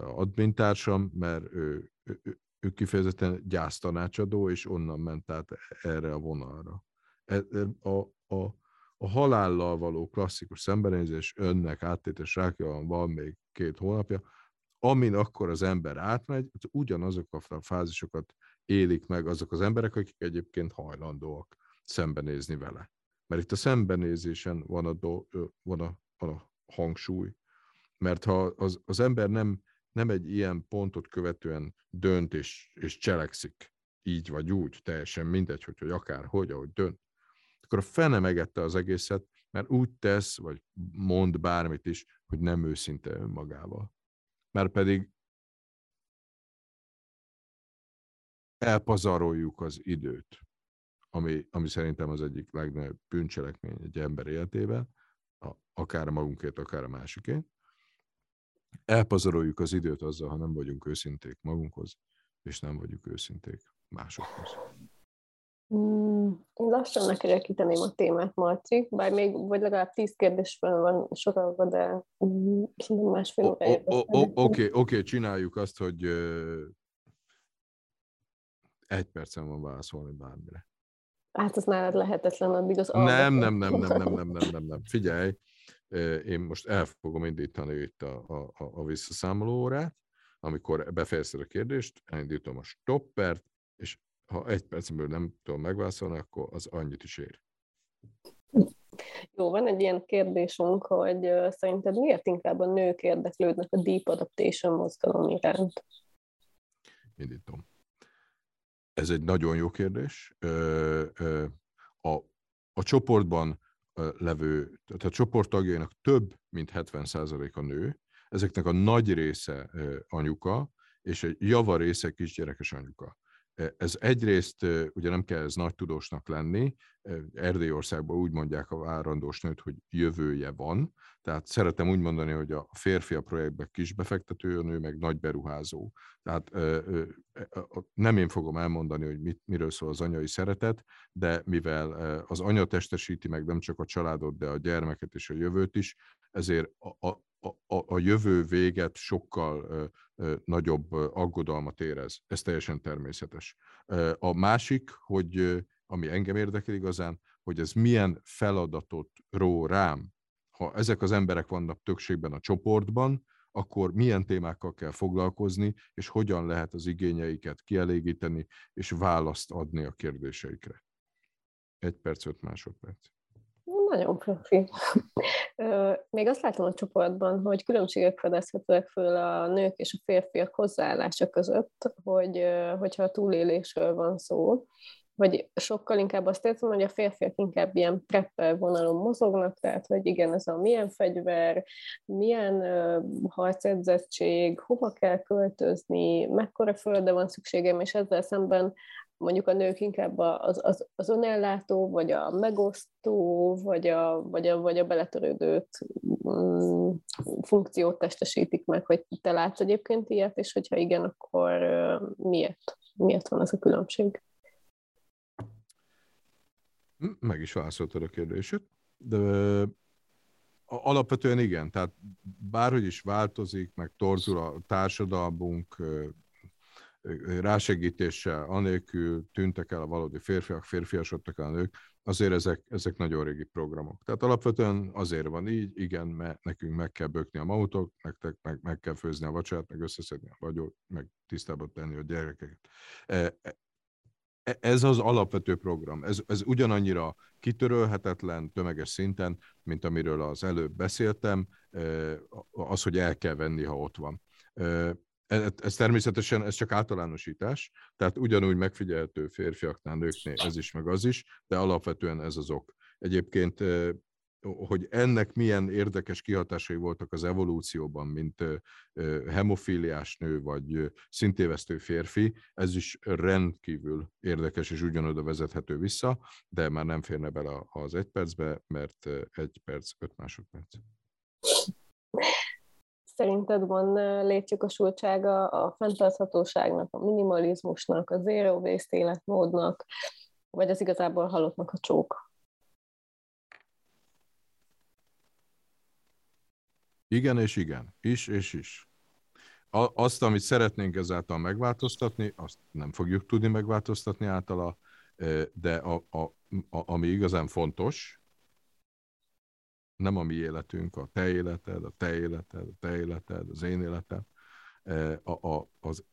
admintársam, mert ő, ő, ő kifejezetten gyásztanácsadó, és onnan ment át erre a vonalra. E, e, a, a, a halállal való klasszikus szembenézés, önnek áttétes rákja van, van még két hónapja, amin akkor az ember átmegy, ugyanazok a fázisokat élik meg azok az emberek, akik egyébként hajlandóak szembenézni vele. Mert itt a szembenézésen van a, do, van a, van a hangsúly. Mert ha az, az ember nem nem egy ilyen pontot követően dönt és, és cselekszik, így vagy úgy, teljesen mindegy, hogy, hogy akár hogy, ahogy dönt, akkor a fene megette az egészet, mert úgy tesz, vagy mond bármit is, hogy nem őszinte önmagával. Mert pedig elpazaroljuk az időt, ami, ami szerintem az egyik legnagyobb bűncselekmény egy ember életében, akár a magunkért, akár a másikért, elpazaroljuk az időt azzal, ha nem vagyunk őszinték magunkhoz, és nem vagyunk őszinték másokhoz. Mm, én lassan nekerekíteném a témát, Marci, bár még vagy legalább tíz kérdés van sorolva, de mm, szerintem másfél óra Oké, oké, csináljuk azt, hogy uh, egy percen van válaszolni bármire. Hát az nálad lehetetlen, addig az nem, nem, nem, nem, nem, nem, nem, nem, nem. Figyelj, én most el fogom indítani itt a, a, a visszaszámoló órát, amikor befejezted a kérdést, elindítom a stoppert, és ha egy percből nem tudom megválaszolni, akkor az annyit is ér. Jó, van egy ilyen kérdésünk, hogy szerinted miért inkább a nők érdeklődnek a Deep Adaptation mozgalom iránt? Indítom. Ez egy nagyon jó kérdés. A, a csoportban levő, tehát a csoport tagjainak több mint 70% a nő, ezeknek a nagy része anyuka, és egy java része kisgyerekes anyuka. Ez egyrészt, ugye nem kell ez nagy tudósnak lenni, Erdélyországban úgy mondják a várandós nőt, hogy jövője van, tehát szeretem úgy mondani, hogy a férfi a projektben kis befektető, a nő meg nagy beruházó. Tehát nem én fogom elmondani, hogy mit, miről szól az anyai szeretet, de mivel az anya testesíti meg nem csak a családot, de a gyermeket és a jövőt is, ezért a, a, a, a jövő véget sokkal ö, ö, nagyobb aggodalmat érez. Ez teljesen természetes. A másik, hogy ami engem érdekel igazán, hogy ez milyen feladatot ró rám. Ha ezek az emberek vannak többségben a csoportban, akkor milyen témákkal kell foglalkozni, és hogyan lehet az igényeiket kielégíteni, és választ adni a kérdéseikre. Egy perc, öt másodperc. Nagyon profi. Még azt látom a csoportban, hogy különbségek fedezhetőek föl a nők és a férfiak hozzáállása között, hogy, hogyha a túlélésről van szó, vagy sokkal inkább azt érzem, hogy a férfiak inkább ilyen preppel vonalon mozognak, tehát hogy igen, ez a milyen fegyver, milyen uh, harcedzettség, hova kell költözni, mekkora földre van szükségem, és ezzel szemben mondjuk a nők inkább az, az, az önellátó, vagy a megosztó, vagy a, vagy a, vagy a beletörődőt mm, funkciót testesítik meg, hogy te látsz egyébként ilyet, és hogyha igen, akkor miért? Miért van ez a különbség? Meg is válaszoltad a kérdését, de alapvetően igen, tehát bárhogy is változik, meg torzul a társadalmunk, rásegítéssel, anélkül tűntek el a valódi férfiak, férfiasodtak el a nők, azért ezek, ezek nagyon régi programok. Tehát alapvetően azért van így, igen, mert nekünk meg kell bökni a mautok, nektek meg, meg kell főzni a vacsorát, meg összeszedni a vagyot, meg tisztába tenni a gyerekeket. E, e, e, ez az alapvető program. Ez, ez ugyanannyira kitörölhetetlen tömeges szinten, mint amiről az előbb beszéltem, az, hogy el kell venni, ha ott van. Ez, ez természetesen ez csak általánosítás, tehát ugyanúgy megfigyelhető férfiaknál, nőknél ez is, meg az is, de alapvetően ez az ok. Egyébként, hogy ennek milyen érdekes kihatásai voltak az evolúcióban, mint hemofíliás nő vagy szintévesztő férfi, ez is rendkívül érdekes és ugyanoda vezethető vissza, de már nem férne bele az egy percbe, mert egy perc, öt másodperc. Szerinted van létjogosultsága a fenntarthatóságnak, a minimalizmusnak, a zero waste életmódnak, vagy az igazából halottnak a csók? Igen és igen. Is és is. Azt, amit szeretnénk ezáltal megváltoztatni, azt nem fogjuk tudni megváltoztatni általa, de a, a, a, ami igazán fontos, nem a mi életünk, a te életed, a te életed, a te életed, az én életem, e, a, a, az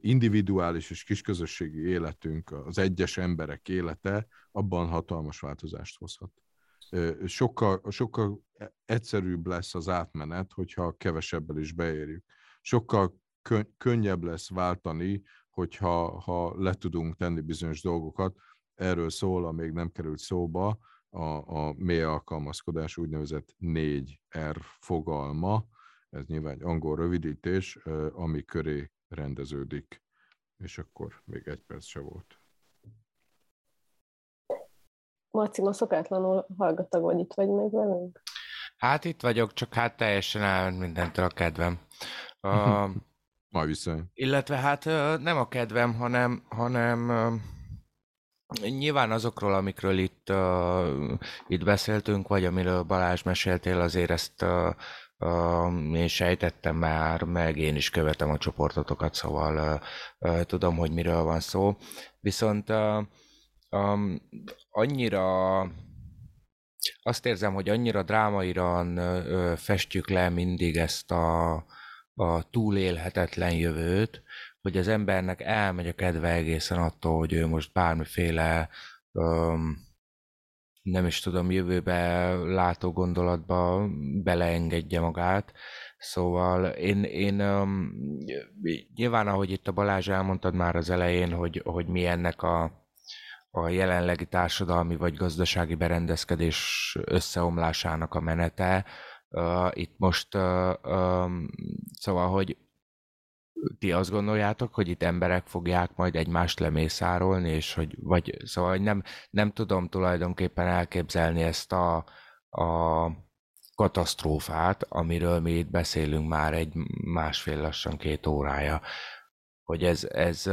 individuális és kisközösségi életünk, az egyes emberek élete abban hatalmas változást hozhat. E, sokkal, sokkal egyszerűbb lesz az átmenet, hogyha kevesebbel is beérjük. Sokkal könnyebb lesz váltani, hogyha ha le tudunk tenni bizonyos dolgokat. Erről szól, a még nem került szóba, a, a mély alkalmazkodás úgynevezett 4R fogalma, ez nyilván egy angol rövidítés, ami köré rendeződik. És akkor még egy perc se volt. Marci, ma szokátlanul hallgatag, itt vagy még velünk? Hát itt vagyok, csak hát teljesen el mindentől a kedvem. Uh, Majd visszajön. Illetve hát nem a kedvem, hanem, hanem Nyilván azokról, amikről itt, uh, itt beszéltünk, vagy amiről Balázs meséltél, azért ezt uh, uh, én sejtettem már, meg én is követem a csoportotokat, szóval uh, uh, tudom, hogy miről van szó. Viszont uh, um, annyira azt érzem, hogy annyira drámairan uh, festjük le mindig ezt a, a túlélhetetlen jövőt, hogy az embernek elmegy a kedve egészen attól, hogy ő most bármiféle um, nem is tudom, jövőbe látó gondolatba beleengedje magát. Szóval én, én um, nyilván, ahogy itt a Balázs elmondtad már az elején, hogy, hogy mi ennek a, a jelenlegi társadalmi vagy gazdasági berendezkedés összeomlásának a menete, uh, itt most, uh, um, szóval, hogy ti azt gondoljátok, hogy itt emberek fogják majd egymást lemészárolni, és hogy, vagy, szóval nem, nem tudom tulajdonképpen elképzelni ezt a, a katasztrófát, amiről mi itt beszélünk már egy másfél lassan két órája. Hogy ez, ez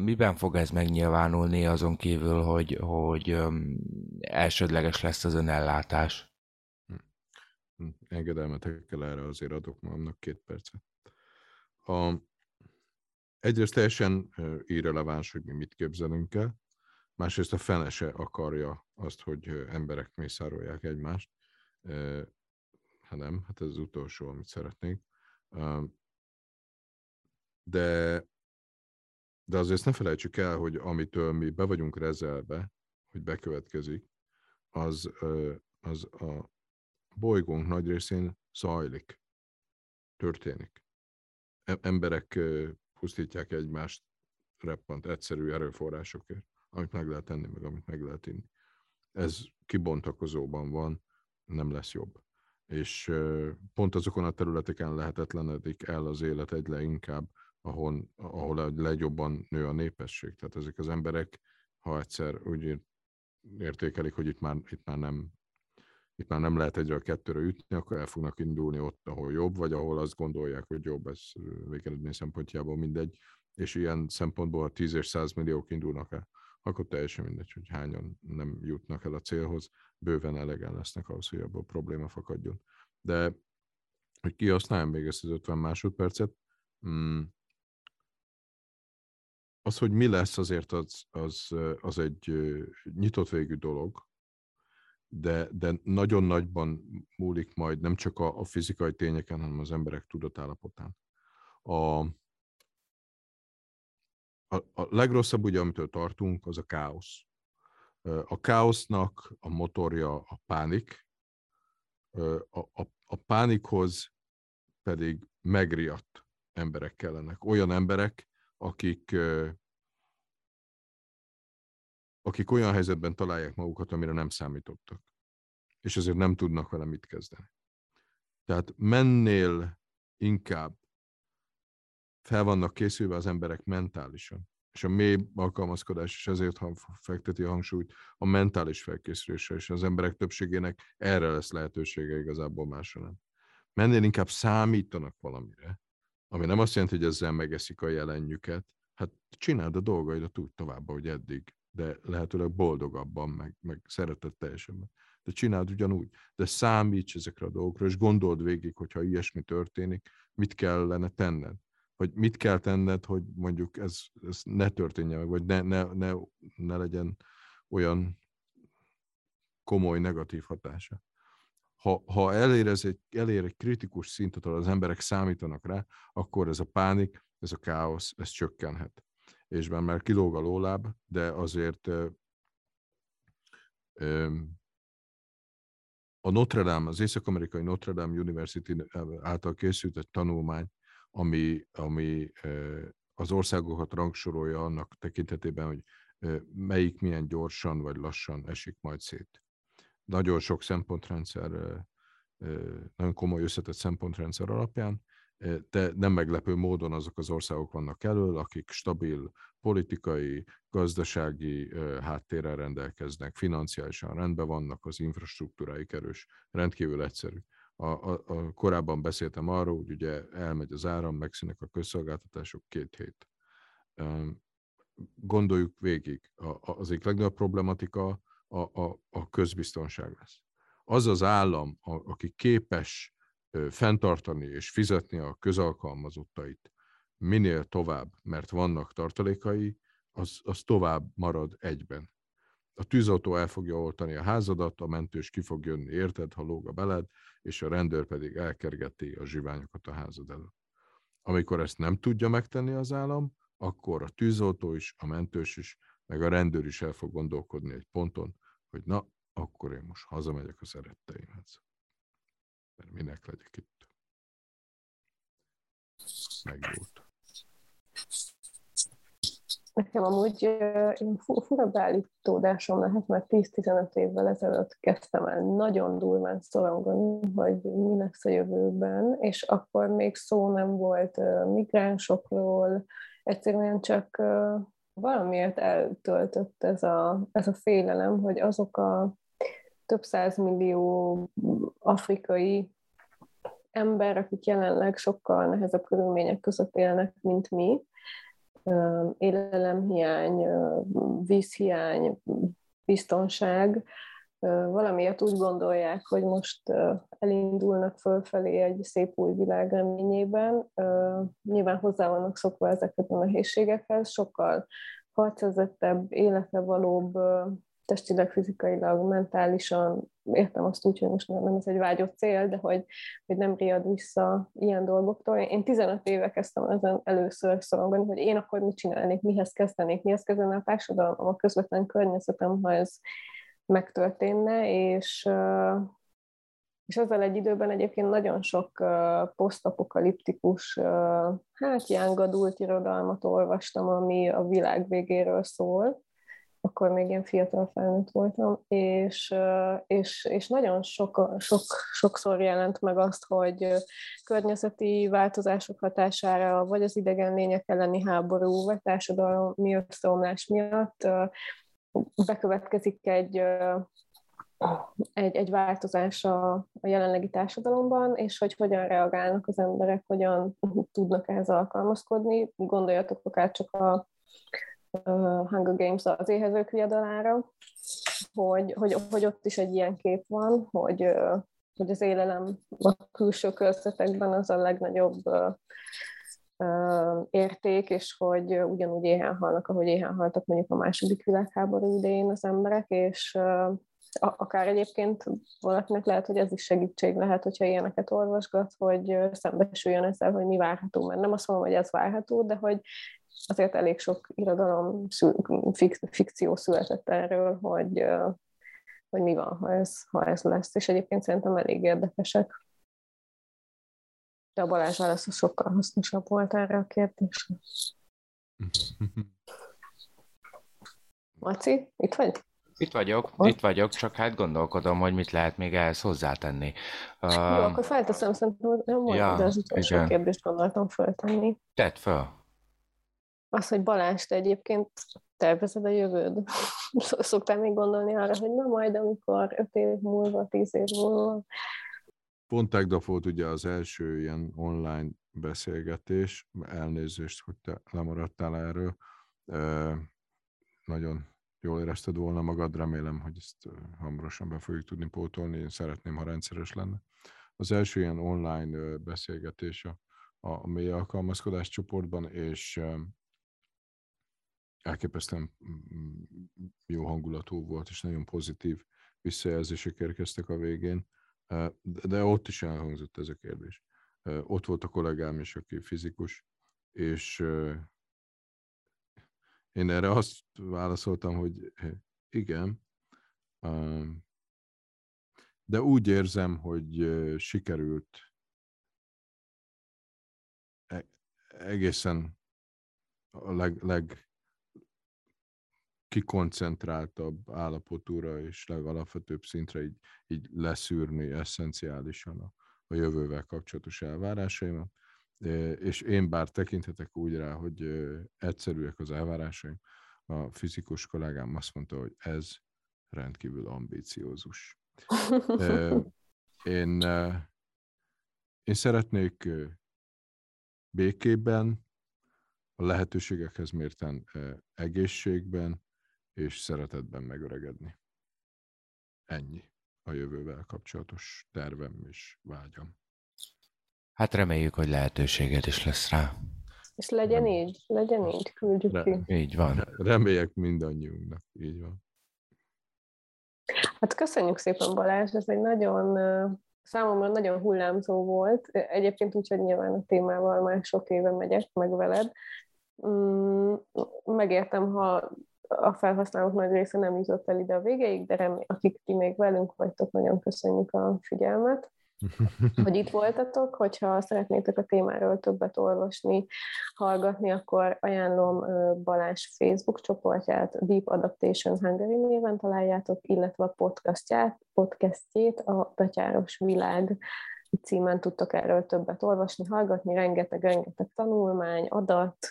miben fog ez megnyilvánulni azon kívül, hogy, hogy elsődleges lesz az önellátás? Hm. hm. Engedelmetekkel erre azért adok magamnak két percet. A, egyrészt teljesen irreleváns, hogy mi mit képzelünk el, másrészt a fene se akarja azt, hogy emberek mészárolják egymást, hanem, hát ez az utolsó, amit szeretnénk. De, de azért ne felejtsük el, hogy amitől mi be vagyunk rezelve, hogy bekövetkezik, az, az a bolygónk nagy részén zajlik, történik. E-, emberek pusztítják egymást reppant egyszerű erőforrásokért, amit meg lehet tenni, meg amit meg lehet inni. Ez kibontakozóban van, nem lesz jobb. És pont azokon a területeken lehetetlenedik el az élet egy inkább, ahol, ahol legjobban nő a népesség. Tehát ezek az emberek, ha egyszer úgy értékelik, hogy itt már, itt már nem itt már nem lehet egyre a kettőre ütni, akkor el fognak indulni ott, ahol jobb, vagy ahol azt gondolják, hogy jobb, ez végeredmény szempontjából mindegy, és ilyen szempontból, ha 10 és 100 milliók indulnak el, akkor teljesen mindegy, hogy hányan nem jutnak el a célhoz, bőven elegen lesznek ahhoz, hogy abból probléma fakadjon. De hogy kihasználjam még ezt az 50 másodpercet, mm, az, hogy mi lesz, azért az, az, az egy nyitott végű dolog, de, de nagyon nagyban múlik majd nem csak a, a fizikai tényeken, hanem az emberek tudatállapotán. A, a, a legrosszabb, ugye, amitől tartunk, az a káosz. A káosznak a motorja a pánik, a, a, a pánikhoz pedig megriadt emberek kellenek. Olyan emberek, akik akik olyan helyzetben találják magukat, amire nem számítottak. És ezért nem tudnak vele mit kezdeni. Tehát mennél inkább fel vannak készülve az emberek mentálisan, és a mély alkalmazkodás is ezért fekteti a hangsúlyt a mentális felkészülésre, és az emberek többségének erre lesz lehetősége igazából másra nem. Mennél inkább számítanak valamire, ami nem azt jelenti, hogy ezzel megeszik a jelenjüket, hát csináld a dolgaidat úgy tovább, ahogy eddig de lehetőleg boldogabban, meg, meg szeretetteljesebben. De csináld ugyanúgy, de számíts ezekre a dolgokra, és gondold végig, hogyha ilyesmi történik, mit kellene tenned. Vagy mit kell tenned, hogy mondjuk ez, ez ne történjen meg, vagy ne, ne, ne, ne legyen olyan komoly negatív hatása. Ha, ha elér, ez egy, elér egy kritikus szintet, ahol az emberek számítanak rá, akkor ez a pánik, ez a káosz, ez csökkenhet és már, kilóg a lóláb, de azért a Notre Dame, az Észak-Amerikai Notre Dame University által készült egy tanulmány, ami, ami az országokat rangsorolja annak tekintetében, hogy melyik milyen gyorsan vagy lassan esik majd szét. Nagyon sok szempontrendszer, nagyon komoly összetett szempontrendszer alapján, de nem meglepő módon azok az országok vannak elől, akik stabil politikai, gazdasági háttérrel rendelkeznek, financiálisan rendben vannak, az infrastruktúráik erős, rendkívül egyszerű. A, a, a, korábban beszéltem arról, hogy ugye elmegy az áram, megszűnnek a közszolgáltatások két hét. Gondoljuk végig, az egyik legnagyobb problematika a, a, a közbiztonság lesz. Az az állam, a, aki képes fenntartani és fizetni a közalkalmazottait minél tovább, mert vannak tartalékai, az, az tovább marad egyben. A tűzautó el fogja oltani a házadat, a mentős ki fog jönni, érted, ha lóg a beled, és a rendőr pedig elkergeti a zsiványokat a házad előtt. Amikor ezt nem tudja megtenni az állam, akkor a tűzoltó is, a mentős is, meg a rendőr is el fog gondolkodni egy ponton, hogy na, akkor én most hazamegyek a szeretteimhez. Mert minek legyek itt? Megvolt. Nekem amúgy én fura beállítódásom lehet, mert 10-15 évvel ezelőtt kezdtem el nagyon durván szorongani, hogy mi lesz a jövőben, és akkor még szó nem volt migránsokról, egyszerűen csak valamiért eltöltött ez a, ez a félelem, hogy azok a több százmillió afrikai ember, akik jelenleg sokkal nehezebb körülmények között élnek, mint mi, élelemhiány, vízhiány, biztonság, valamiért úgy gondolják, hogy most elindulnak fölfelé egy szép új világ reményében. Nyilván hozzá vannak szokva ezeket a nehézségekhez, sokkal harcezettebb, életre valóbb testileg, fizikailag, mentálisan, értem azt úgy, hogy most nem ez egy vágyott cél, de hogy, hogy nem riad vissza ilyen dolgoktól. Én 15 éve kezdtem ezen először szorongani, hogy én akkor mit csinálnék, mihez kezdenék, mihez kezdene a társadalom, a közvetlen környezetem, ha ez megtörténne, és, és ezzel egy időben egyébként nagyon sok posztapokaliptikus, hát jángadult irodalmat olvastam, ami a világ végéről szól, akkor még ilyen fiatal felnőtt voltam, és, és, és nagyon sok, sok, sokszor jelent meg azt, hogy környezeti változások hatására, vagy az idegen lények elleni háború, vagy társadalmi összeomlás miatt bekövetkezik egy, egy, egy változás a, a jelenlegi társadalomban, és hogy hogyan reagálnak az emberek, hogyan tudnak ehhez alkalmazkodni. Gondoljatok akár csak a Hunger Games az éhezők viadalára, hogy, hogy, hogy ott is egy ilyen kép van, hogy, hogy az élelem a külső körzetekben az a legnagyobb érték, és hogy ugyanúgy éhen halnak, ahogy éhen haltak mondjuk a második világháború idején az emberek, és akár egyébként valakinek lehet, hogy ez is segítség lehet, hogyha ilyeneket olvasgat, hogy szembesüljön ezzel, hogy mi várható, mert nem azt mondom, hogy ez várható, de hogy azért elég sok irodalom, fikció született erről, hogy, hogy mi van, ha ez, ha ez lesz, és egyébként szerintem elég érdekesek. De a Balázs válasz sokkal hasznosabb volt erre a kérdésre. Maci, itt vagy? Itt vagyok, Ott? itt vagyok, csak hát gondolkodom, hogy mit lehet még ehhez hozzátenni. Uh, Jó, akkor felteszem, szerintem nem volt, ja, de az utolsó igen. kérdést gondoltam föltenni. Tedd föl. Az, hogy Balázs, te egyébként tervezed a jövőd? Szoktál még gondolni arra, hogy na majd, amikor öt év múlva, tíz év múlva? Pont tegnap volt ugye az első ilyen online beszélgetés, elnézést, hogy te lemaradtál erről. Nagyon jól érezted volna magad, remélem, hogy ezt hamarosan be fogjuk tudni pótolni, én szeretném, ha rendszeres lenne. Az első ilyen online beszélgetés a, a mély alkalmazkodás csoportban, és elképesztően mm, jó hangulatú volt, és nagyon pozitív visszajelzések érkeztek a végén, de ott is elhangzott ez a kérdés. Ott volt a kollégám is, aki fizikus, és én erre azt válaszoltam, hogy igen, de úgy érzem, hogy sikerült e-, egészen a leg, leg kikoncentráltabb állapotúra és legalapvetőbb szintre így, így leszűrni eszenciálisan a, a jövővel kapcsolatos elvárásaimat. És én bár tekinthetek úgy rá, hogy egyszerűek az elvárásaim, a fizikus kollégám azt mondta, hogy ez rendkívül ambíciózus. Én, én szeretnék békében, a lehetőségekhez mérten egészségben, és szeretetben megöregedni. Ennyi a jövővel kapcsolatos tervem és vágyam. Hát reméljük, hogy lehetőséged is lesz rá. És legyen Nem. így, legyen így, küldjük Re- ki. Így van. Reméljek mindannyiunknak, így van. Hát köszönjük szépen Balázs, ez egy nagyon számomra nagyon hullámzó volt. Egyébként úgy, hogy nyilván a témával már sok éve megyek meg veled. Mm, megértem, ha a felhasználók nagy része nem jutott el ide a végéig, de remélem, akik ti még velünk vagytok, nagyon köszönjük a figyelmet. Hogy itt voltatok, hogyha szeretnétek a témáról többet olvasni, hallgatni, akkor ajánlom Balázs Facebook csoportját, Deep Adaptation Hungary néven találjátok, illetve a podcastját, podcastjét, a Betyáros Világ címen tudtok erről többet olvasni, hallgatni, rengeteg-rengeteg tanulmány, adat,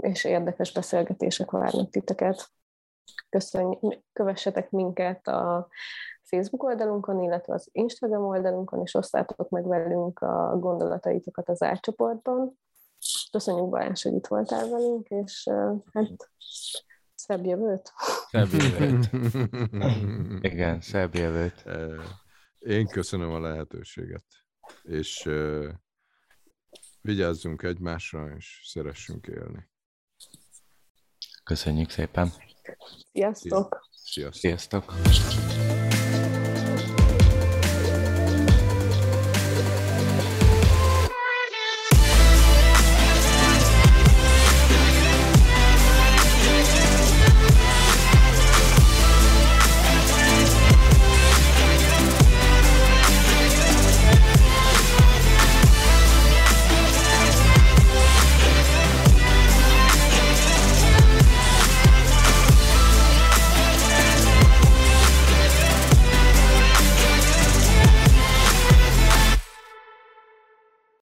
és érdekes beszélgetések várnak titeket. Köszönjük, kövessetek minket a Facebook oldalunkon, illetve az Instagram oldalunkon, és osszátok meg velünk a gondolataitokat az átcsoportban. Köszönjük Balázs, hogy itt voltál velünk, és hát szebb jövőt! Szebb jövőt! Igen, szebb jövőt! Én köszönöm a lehetőséget, és vigyázzunk egymásra, és szeressünk élni. Köszönjük szépen! Sziasztok! Sziasztok! Sziasztok.